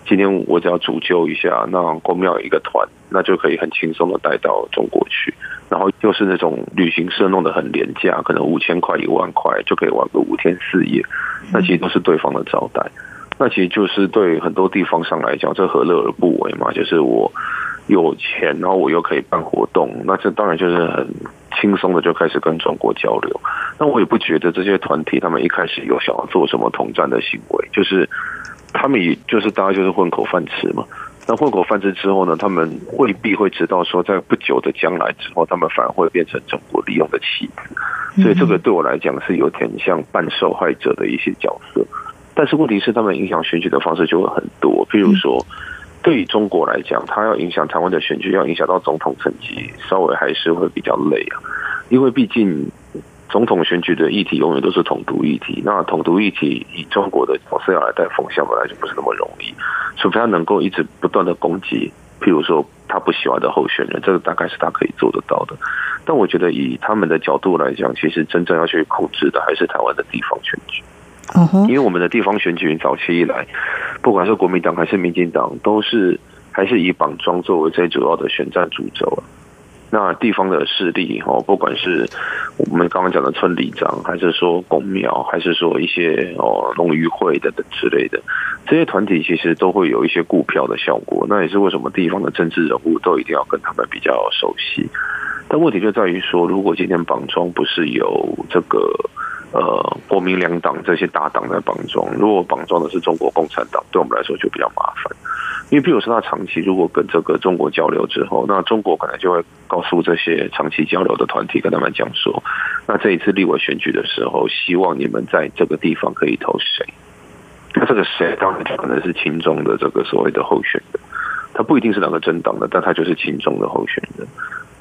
[SPEAKER 12] 今天我只要主揪一下，那公庙一个团，那就可以很轻松的带到中国去。然后又是那种旅行社弄得很廉价，可能五千块一万块就可以玩个五天四夜，那其实都是对方的招待。那其实就是对很多地方上来讲，这何乐而不为嘛？就是我有钱，然后我又可以办活动，那这当然就是很。轻松的就开始跟中国交流，那我也不觉得这些团体他们一开始有想要做什么统战的行为，就是他们也就是大家就是混口饭吃嘛。那混口饭吃之后呢，他们未必会知道说，在不久的将来之后，他们反而会变成中国利用的棋子。所以这个对我来讲是有点像半受害者的一些角色。但是问题是，他们影响选举的方式就会很多，譬如说。对于中国来讲，它要影响台湾的选举，要影响到总统层级，稍微还是会比较累啊。因为毕竟总统选举的议题永远都是统独议题。那统独议题以中国的角色要来带风向，本来就不是那么容易，除非他能够一直不断的攻击，譬如说他不喜欢的候选人，这个大概是他可以做得到的。但我觉得以他们的角度来讲，其实真正要去控制的还是台湾的地方选举。哼因为我们的地方选举早期以来，不管是国民党还是民进党，都是还是以绑桩作为最主要的选战主轴啊。那地方的势力哦，不管是我们刚刚讲的村里长，还是说公庙，还是说一些哦农渔会等等之类的，这些团体其实都会有一些顾票的效果。那也是为什么地方的政治人物都一定要跟他们比较熟悉。但问题就在于说，如果今天绑桩不是有这个。呃，国民两党这些大党在绑桩，如果绑桩的是中国共产党，对我们来说就比较麻烦。因为，譬如说，他长期如果跟这个中国交流之后，那中国可能就会告诉这些长期交流的团体，跟他们讲说，那这一次立委选举的时候，希望你们在这个地方可以投谁？那这个谁当然可能是亲中的这个所谓的候选人，他不一定是两个政党的，但他就是亲中的候选人。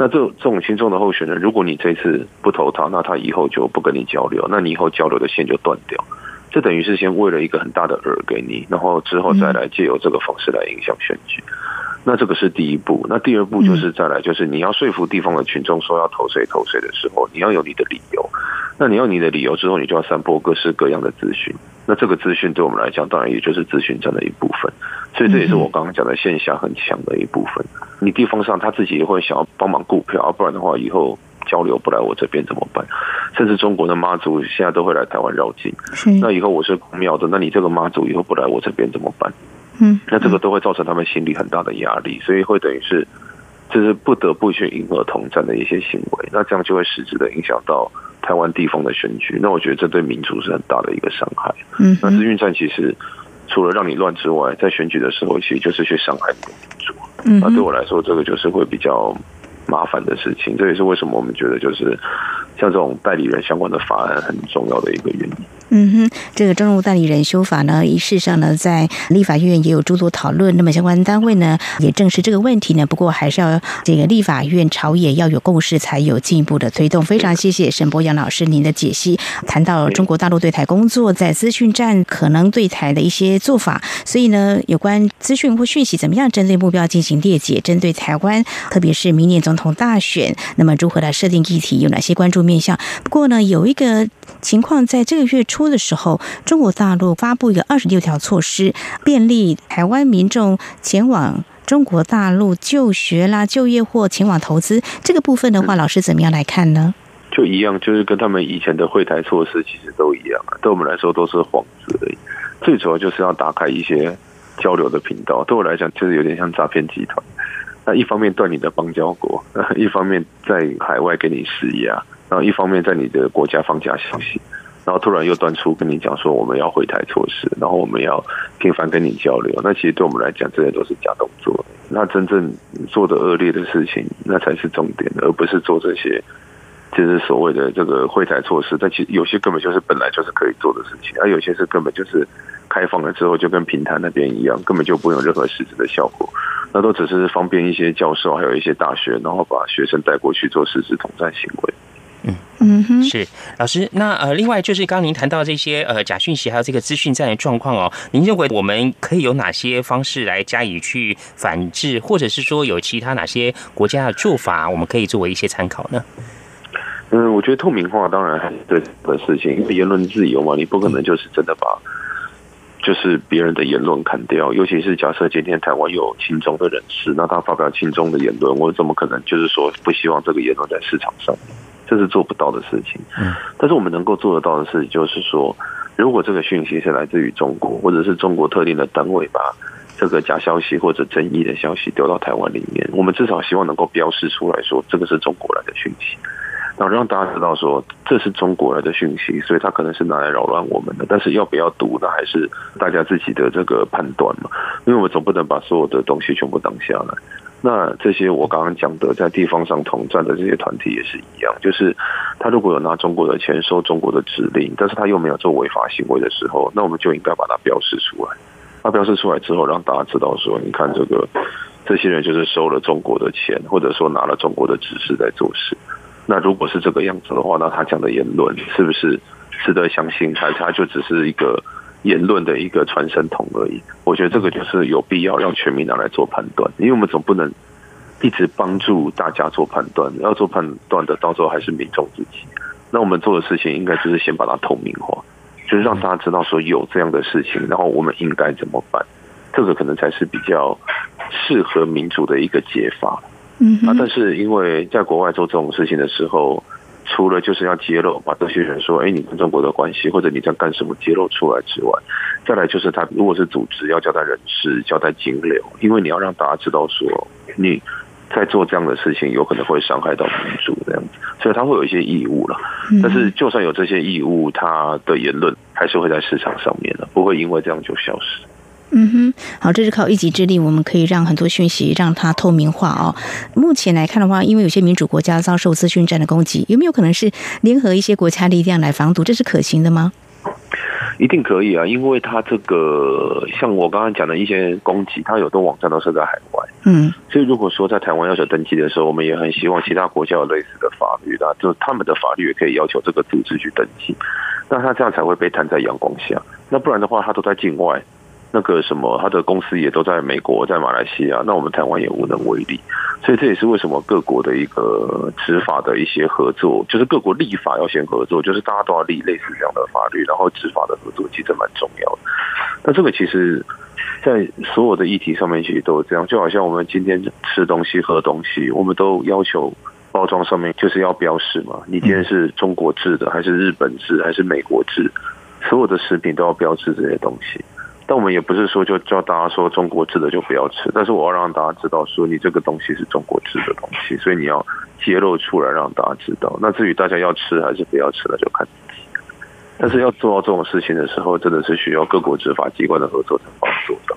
[SPEAKER 12] 那这这种轻重的候选人，如果你这次不投他，那他以后就不跟你交流，那你以后交流的线就断掉。这等于是先喂了一个很大的饵给你，然后之后再来借由这个方式来影响选举。那这个是第一步。那第二步就是再来，就是你要说服地方的群众说要投谁投谁的时候，你要有你的理由。那你要你的理由之后，你就要散播各式各样的资讯。那这个资讯对我们来讲，当然也就是资讯站的一部分。所以这也是我刚刚讲的线下很强的一部分。你地方上他自己也会想要帮忙顾票，不然的话以后交流不来我这边怎么办？甚至中国的妈祖现在都会来台湾绕境。那以后我是庙的，那你这个妈祖以后不来我这边怎么办？嗯，那这个都会造成他们心理很大的压力，所以会等于是就是不得不去迎合统战的一些行为。那这样就会实质的影响到台湾地方的选举。那我觉得这对民主是很大的一个伤害。嗯，那资讯战其实。除了让你乱之外，在选举的时候，其实就是去伤害你的民主。嗯，那对我来说，这个就是会比较麻烦的事情。这也是为什么我们觉得，就是像这种代理人相关的法案很重要的一个原因。
[SPEAKER 2] 嗯哼，这个政务代理人修法呢，仪式上呢，在立法院也有诸多讨论。那么相关单位呢，也正视这个问题呢。不过还是要这个立法院朝野要有共识，才有进一步的推动。非常谢谢沈博阳老师您的解析，谈到中国大陆对台工作在资讯站可能对台的一些做法。所以呢，有关资讯或讯息怎么样针对目标进行列解，针对台湾，特别是明年总统大选，那么如何来设定议题，有哪些关注面向？不过呢，有一个情况在这个月初。的时候，中国大陆发布一个二十六条措施，便利台湾民众前往中国大陆就学啦、就业或前往投资。这个部分的话，老师怎么样来看呢？
[SPEAKER 12] 就一样，就是跟他们以前的会台措施其实都一样啊，对我们来说都是幌子而已。最主要就是要打开一些交流的频道，对我来讲就是有点像诈骗集团。那一方面断你的邦交国，一方面在海外给你施压，然后一方面在你的国家放假休息。然后突然又端出跟你讲说我们要回台措施，然后我们要频繁跟你交流。那其实对我们来讲，这些都是假动作。那真正做的恶劣的事情，那才是重点，而不是做这些就是所谓的这个会台措施。但其实有些根本就是本来就是可以做的事情，而有些是根本就是开放了之后就跟平台那边一样，根本就不用任何实质的效果。那都只是方便一些教授还有一些大学，然后把学生带过去做实质统战行为。
[SPEAKER 1] 嗯嗯哼，是老师。那呃，另外就是刚刚您谈到这些呃假讯息，还有这个资讯站的状况哦，您认为我们可以有哪些方式来加以去反制，或者是说有其他哪些国家的做法，我们可以作为一些参考呢？
[SPEAKER 12] 嗯，我觉得透明化当然还是对的事情，因为言论自由嘛，你不可能就是真的把就是别人的言论砍掉，尤其是假设今天台湾有亲中的人士，那他发表亲中的言论，我怎么可能就是说不希望这个言论在市场上？这是做不到的事情，嗯，但是我们能够做得到的事情，就是说，如果这个讯息是来自于中国，或者是中国特定的单位把这个假消息或者争议的消息丢到台湾里面，我们至少希望能够标示出来说，这个是中国来的讯息，然后让大家知道说这是中国来的讯息，所以它可能是拿来扰乱我们的，但是要不要读呢，还是大家自己的这个判断嘛，因为我们总不能把所有的东西全部挡下来。那这些我刚刚讲的，在地方上统战的这些团体也是一样，就是他如果有拿中国的钱、收中国的指令，但是他又没有做违法行为的时候，那我们就应该把它标示出来。那标示出来之后，让大家知道说，你看这个这些人就是收了中国的钱，或者说拿了中国的指示在做事。那如果是这个样子的话，那他讲的言论是不是值得相信？还是他就只是一个言论的一个传声筒而已？我觉得这个就是有必要让全民拿来做判断，因为我们总不能一直帮助大家做判断，要做判断的到时候还是民众自己。那我们做的事情应该就是先把它透明化，就是让大家知道说有这样的事情，然后我们应该怎么办。这个可能才是比较适合民主的一个解法。
[SPEAKER 2] 嗯，
[SPEAKER 12] 啊，但是因为在国外做这种事情的时候，除了就是要揭露，把这些人说，哎，你跟中国的关系，或者你在干什么，揭露出来之外，再来就是他如果是组织，要交代人事，交代金流，因为你要让大家知道说你在做这样的事情，有可能会伤害到民主这样子，所以他会有一些义务了。但是就算有这些义务，他的言论还是会在市场上面的，不会因为这样就消失。
[SPEAKER 2] 嗯哼，好，这是靠一己之力，我们可以让很多讯息让它透明化哦。目前来看的话，因为有些民主国家遭受资讯战的攻击，有没有可能是联合一些国家力量来防堵？这是可行的吗？
[SPEAKER 12] 一定可以啊，因为它这个像我刚刚讲的一些攻击，它有的网站都设在海外，
[SPEAKER 2] 嗯，
[SPEAKER 12] 所以如果说在台湾要求登记的时候，我们也很希望其他国家有类似的法律的，就是他们的法律也可以要求这个组织去登记，那他这样才会被摊在阳光下，那不然的话，他都在境外，那个什么，他的公司也都在美国、在马来西亚，那我们台湾也无能为力。所以这也是为什么各国的一个执法的一些合作，就是各国立法要先合作，就是大家都要立类似这样的法律，然后执法的合作其实蛮重要的。那这个其实，在所有的议题上面其实都是这样，就好像我们今天吃东西、喝东西，我们都要求包装上面就是要标示嘛，你今天是中国制的，还是日本制，还是美国制，所有的食品都要标志这些东西。但我们也不是说就叫大家说中国制的就不要吃，但是我要让大家知道说你这个东西是中国制的东西，所以你要揭露出来让大家知道。那至于大家要吃还是不要吃，那就看自己。但是要做到这种事情的时候，真的是需要各国执法机关的合作才能做到。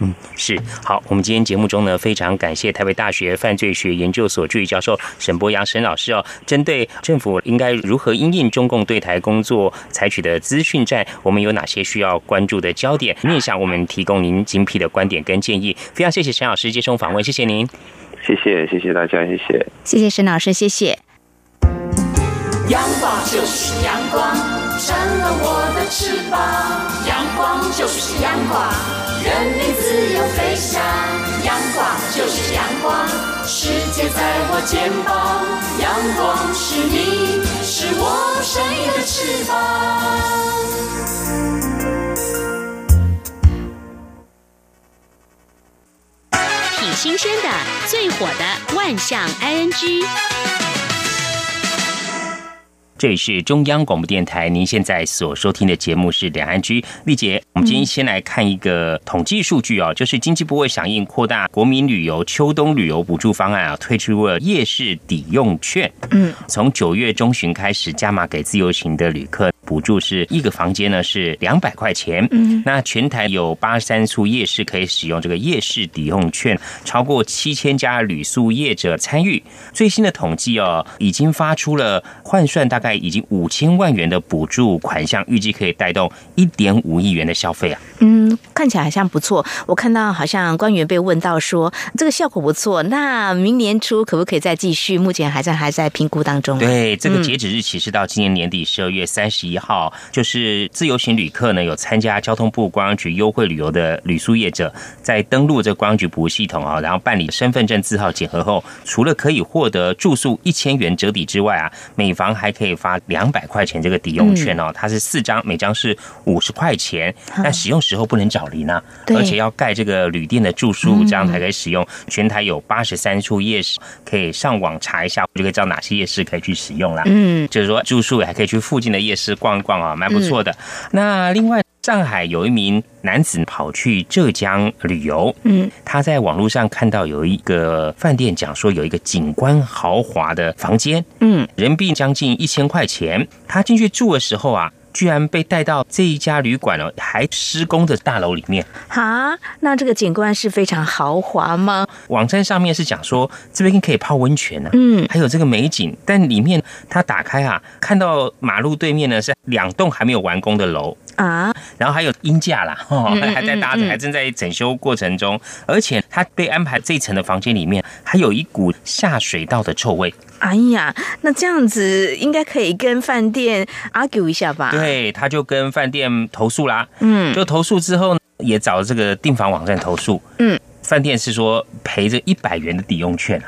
[SPEAKER 1] 嗯，是好。我们今天节目中呢，非常感谢台北大学犯罪学研究所助理教授沈博阳沈老师哦，针对政府应该如何因应中共对台工作采取的资讯战，我们有哪些需要关注的焦点面向，我们提供您精辟的观点跟建议。非常谢谢沈老师接受访问，谢谢您，
[SPEAKER 12] 谢谢谢谢大家，谢谢
[SPEAKER 2] 谢谢沈老师，谢谢。
[SPEAKER 7] 阳光就是阳光，成了我的翅膀。阳光就是阳光，人民自由飞翔。阳光就是阳光，世界在我肩膀。阳光是你，是我生命的翅
[SPEAKER 3] 膀。挺新鲜的，最火的万象 ING。
[SPEAKER 1] 这里是中央广播电台，您现在所收听的节目是两岸居丽姐。我们今天先来看一个统计数据哦，就是经济部会响应扩大国民旅游秋冬旅游补助方案啊，推出了夜市抵用券。
[SPEAKER 2] 嗯，
[SPEAKER 1] 从九月中旬开始加码给自由行的旅客补助，是一个房间呢是两百块钱。
[SPEAKER 2] 嗯，
[SPEAKER 1] 那全台有八十三处夜市可以使用这个夜市抵用券，超过七千家旅宿业者参与。最新的统计哦，已经发出了换算大概。已经五千万元的补助款项，预计可以带动一点五亿元的消费啊。
[SPEAKER 2] 嗯，看起来好像不错。我看到好像官员被问到说，这个效果不错，那明年初可不可以再继续？目前还在还在评估当中。
[SPEAKER 1] 对，这个截止日期是到今年年底十二月三十一号。就是自由行旅客呢，有参加交通部观光局优惠旅游的旅宿业者，在登录这观光局服务系统啊，然后办理身份证字号检核后，除了可以获得住宿一千元折抵之外啊，每房还可以发两百块钱这个抵用券哦。它是四张，每张是五十块钱，但使用时候不能找零啊，而且要盖这个旅店的住宿，这样才可以使用。全台有八十三处夜市，可以上网查一下，就可以知道哪些夜市可以去使用啦。
[SPEAKER 2] 嗯，
[SPEAKER 1] 就是说住宿还可以去附近的夜市逛一逛啊，蛮不错的。那另外，上海有一名男子跑去浙江旅游，
[SPEAKER 2] 嗯，
[SPEAKER 1] 他在网络上看到有一个饭店讲说有一个景观豪华的房间，
[SPEAKER 2] 嗯，
[SPEAKER 1] 人民币将近一千块钱。他进去住的时候啊，居然被带到这一家旅馆哦，还施工的大楼里面。
[SPEAKER 2] 哈，那这个景观是非常豪华吗？
[SPEAKER 1] 网站上面是讲说这边可以泡温泉呢、
[SPEAKER 2] 嗯，
[SPEAKER 1] 还有这个美景，但里面它打开啊，看到马路对面呢是两栋还没有完工的楼。
[SPEAKER 2] 啊，
[SPEAKER 1] 然后还有鹰架啦，哦还在搭着，
[SPEAKER 2] 嗯
[SPEAKER 1] 还正在整修过程中，而且他被安排这一层的房间里面，还有一股下水道的臭味。
[SPEAKER 2] 哎呀，那这样子应该可以跟饭店 argue 一下吧？，
[SPEAKER 1] 对，他就跟饭店投诉啦，
[SPEAKER 2] 嗯，
[SPEAKER 1] 就投诉之后呢也找这个订房网站投诉，
[SPEAKER 2] 嗯，
[SPEAKER 1] 饭店是说赔这一百元的抵用券啊。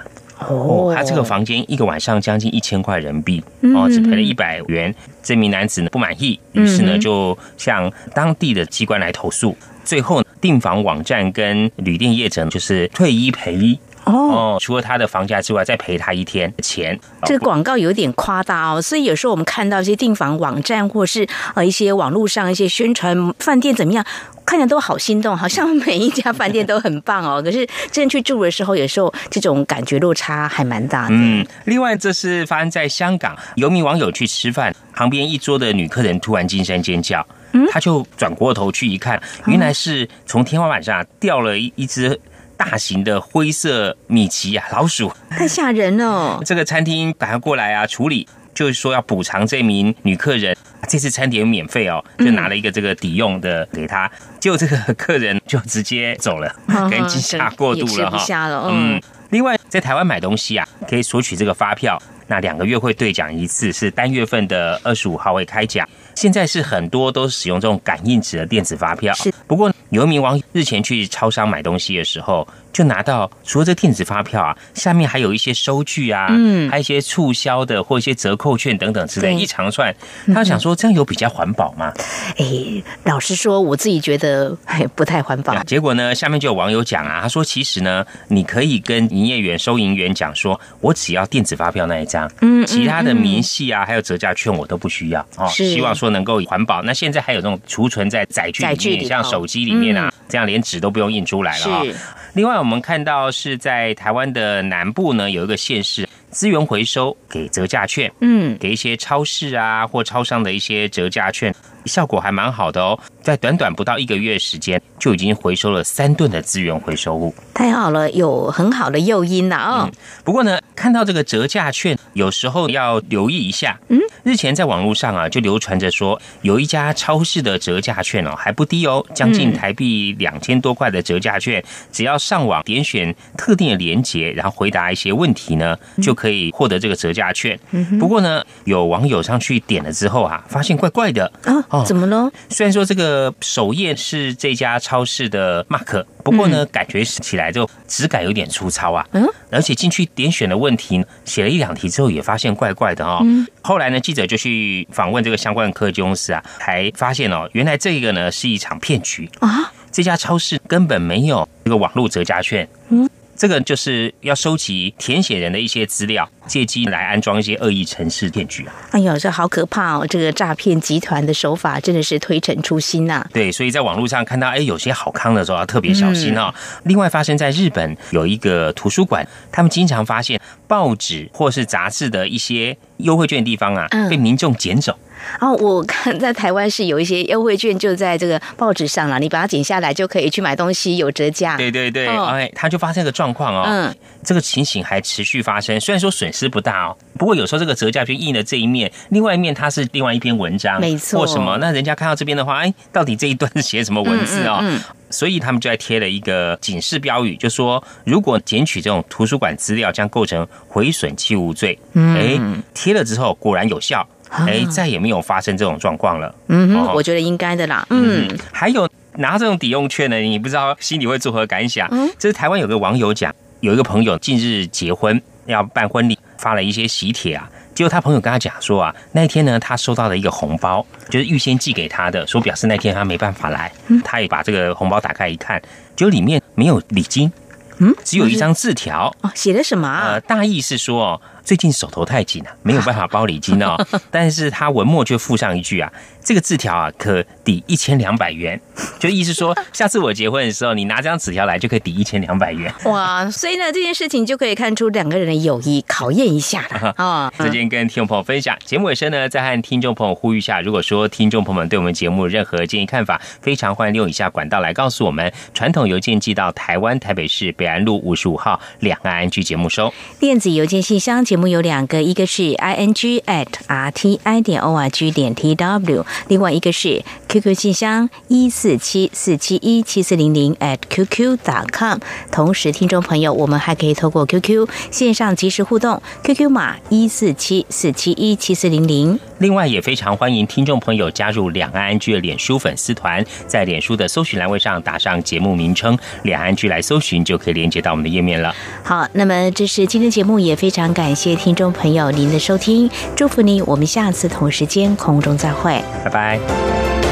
[SPEAKER 2] 哦
[SPEAKER 1] 他这个房间一个晚上将近一千块人民币，
[SPEAKER 2] 嗯
[SPEAKER 1] 哦，只赔了一百元。这名男子呢不满意，于是呢
[SPEAKER 2] 嗯
[SPEAKER 1] 就向当地的机关来投诉。最后，订房网站跟旅店业者就是退一赔一。
[SPEAKER 2] 哦，
[SPEAKER 1] 哦，除了他的房价之外，再赔他一天的钱。
[SPEAKER 2] 这个广告有点夸大哦，所以有时候我们看到一些订房网站或是呃一些网络上一些宣传饭店怎么样，看着都好心动，好像每一家饭店都很棒哦。可是真的去住的时候，有时候这种感觉落差还蛮大的。
[SPEAKER 1] 嗯，另外这是发生在香港，有名网友去吃饭，旁边一桌的女客人突然惊声尖叫，他就转过头去一看，原来是从天花板上掉了一一只大型的灰色米奇啊老鼠，
[SPEAKER 2] 太吓人了。
[SPEAKER 1] 这个餐厅赶快过来啊处理，就是说要补偿这名女客人。这次餐点免费哦，就拿了一个这个抵用的给她，结果这个客人就直接走了，可能惊吓过度了哈。
[SPEAKER 2] 不下了，嗯
[SPEAKER 1] 嗯，另外在台湾买东西啊，可以索取这个发票，那两个月会兑奖一次，是单月份的二十五号会开奖。现在是很多都使用这种感应纸的电子发票，
[SPEAKER 2] 是。
[SPEAKER 1] 不过有一名网友日前去超商买东西的时候，就拿到除了这电子发票啊，下面还有一些收据啊，
[SPEAKER 2] 嗯
[SPEAKER 1] 还有一些促销的或一些折扣券等等之类，
[SPEAKER 2] 对
[SPEAKER 1] 一长串。他想说这样有比较环保吗？
[SPEAKER 2] 哎，老实说，我自己觉得嘿不太环保。
[SPEAKER 1] 结果呢，下面就有网友讲啊，他说其实呢，你可以跟营业员、收银员讲说，我只要电子发票那一张，
[SPEAKER 2] 嗯
[SPEAKER 1] 其他的明细啊，还有折价券我都不需要哦。希望说能够环保。那现在还有这种储存在载具里面，像手机里面啊，这样连纸都不用印出来了啊、
[SPEAKER 2] 是
[SPEAKER 1] 另外，我们看到是在台湾的南部呢，有一个县市资源回收给折价券，
[SPEAKER 2] 嗯，
[SPEAKER 1] 给一些超市啊或超商的一些折价券，效果还蛮好的哦。在短短不到一个月时间，就已经回收了三吨的资源回收物。
[SPEAKER 2] 太好了，有很好的诱因了啊、哦
[SPEAKER 1] 不过呢，看到这个折价券，有时候要留意一下。嗯，日前在网络上啊，就流传着说，有一家超市的折价券哦，还不低哦，将近
[SPEAKER 2] 嗯
[SPEAKER 1] 台币两千多块的折价券，只要上网点选特定的连接，然后回答一些问题呢，就可以获得这个折价券。
[SPEAKER 2] 嗯
[SPEAKER 1] 不过呢，有网友上去点了之后啊，发现怪怪的。
[SPEAKER 2] 啊，怎么了？
[SPEAKER 1] 虽然说这个首页是这家超市的 mark，不过呢，感觉起来就质感有点粗糙啊。
[SPEAKER 2] 嗯，
[SPEAKER 1] 而且进去点选的问题，写了一两题之后，也发现怪怪的哦。
[SPEAKER 2] 嗯
[SPEAKER 1] 后来呢，记者就去访问这个相关的科技公司啊，才发现哦，原来这个呢是一场骗局
[SPEAKER 2] 啊。
[SPEAKER 1] 这家超市根本没有这个网络折价券。
[SPEAKER 2] 嗯。
[SPEAKER 1] 这个就是要收集填写人的一些资料，借机来安装一些恶意城市骗局啊。
[SPEAKER 2] 哎呦，这好可怕哦！这个诈骗集团的手法真的是推陈出新呐、
[SPEAKER 1] 对，所以在网络上看到哎有些好康的时候要特别小心哦。另外，发生在日本有一个图书馆，他们经常发现报纸或是杂志的一些优惠券地方啊，
[SPEAKER 2] 嗯
[SPEAKER 1] 被民众捡走。
[SPEAKER 2] 哦，我看在台湾是有一些优惠券就在这个报纸上了，你把它剪下来就可以去买东西，有折价。
[SPEAKER 1] 对对对，
[SPEAKER 2] 哦
[SPEAKER 1] 哎，他就发生一个状况哦，
[SPEAKER 2] 嗯
[SPEAKER 1] 这个情形还持续发生。虽然说损失不大哦，不过有时候这个折价券印了这一面，另外一面它是另外一篇文章，
[SPEAKER 2] 没错
[SPEAKER 1] 或什么，那人家看到这边的话，哎，到底这一段是写什么文字哦？
[SPEAKER 2] 嗯嗯嗯
[SPEAKER 1] 所以他们就在贴了一个警示标语，就说如果捡取这种图书馆资料，将构成毁损器物罪。
[SPEAKER 2] 嗯
[SPEAKER 1] 哎，贴了之后果然有效，哎，再也没有发生这种状况了。
[SPEAKER 2] 嗯哼，
[SPEAKER 1] 哦
[SPEAKER 2] 我觉得应该的啦。嗯，
[SPEAKER 1] 还有拿这种抵用券呢，你不知道心里会作何感想？
[SPEAKER 2] 嗯
[SPEAKER 1] 这是台湾有个网友讲，有一个朋友近日结婚要办婚礼，发了一些喜帖啊。结果他朋友跟他讲说啊，那一天呢，他收到了一个红包，就是预先寄给他的，说表示那天他没办法来。他也把这个红包打开一看，结果里面没有礼金，
[SPEAKER 2] 嗯，
[SPEAKER 1] 只有一张字条。
[SPEAKER 2] 哦，写的什么啊？
[SPEAKER 1] 呃，大意是说，最近手头太紧了，没有办法包礼金哦。但是他文末却附上一句啊，这个字条啊可抵一千两百元，就意思说下次我结婚的时候，你拿这张纸条来就可以抵一千两百元。
[SPEAKER 2] 哇，所以呢这件事情就可以看出两个人的友谊，考验一下了啊。
[SPEAKER 1] 这件跟听众朋友分享，节目尾声呢，再和听众朋友呼吁一下，如果说听众朋友们对我们节目任何建议看法，非常欢迎利用以下管道来告诉我们。传统邮件寄到台湾台北市北安路五十五号两岸安居节目收。
[SPEAKER 2] 电子邮件信箱节目有两个，一个是 i n g at r t i 点 o r g 点 t w，另外一个是 QQ 信箱一四七四七一七四零零 at qq dot com。同时，听众朋友，我们还可以透过 QQ 线上及时互动，QQ 码一四七四七一七四零零。
[SPEAKER 1] 另外，也非常欢迎听众朋友加入两岸安居的脸书粉丝团，在脸书的搜寻栏位上打上节目名称“两岸安居”来搜寻，就可以连接到我们的页面了。
[SPEAKER 2] 好，那么这是今天节目，也非常感谢谢听众朋友您的收听，祝福你，我们下次同时间空中再会，
[SPEAKER 1] 拜拜。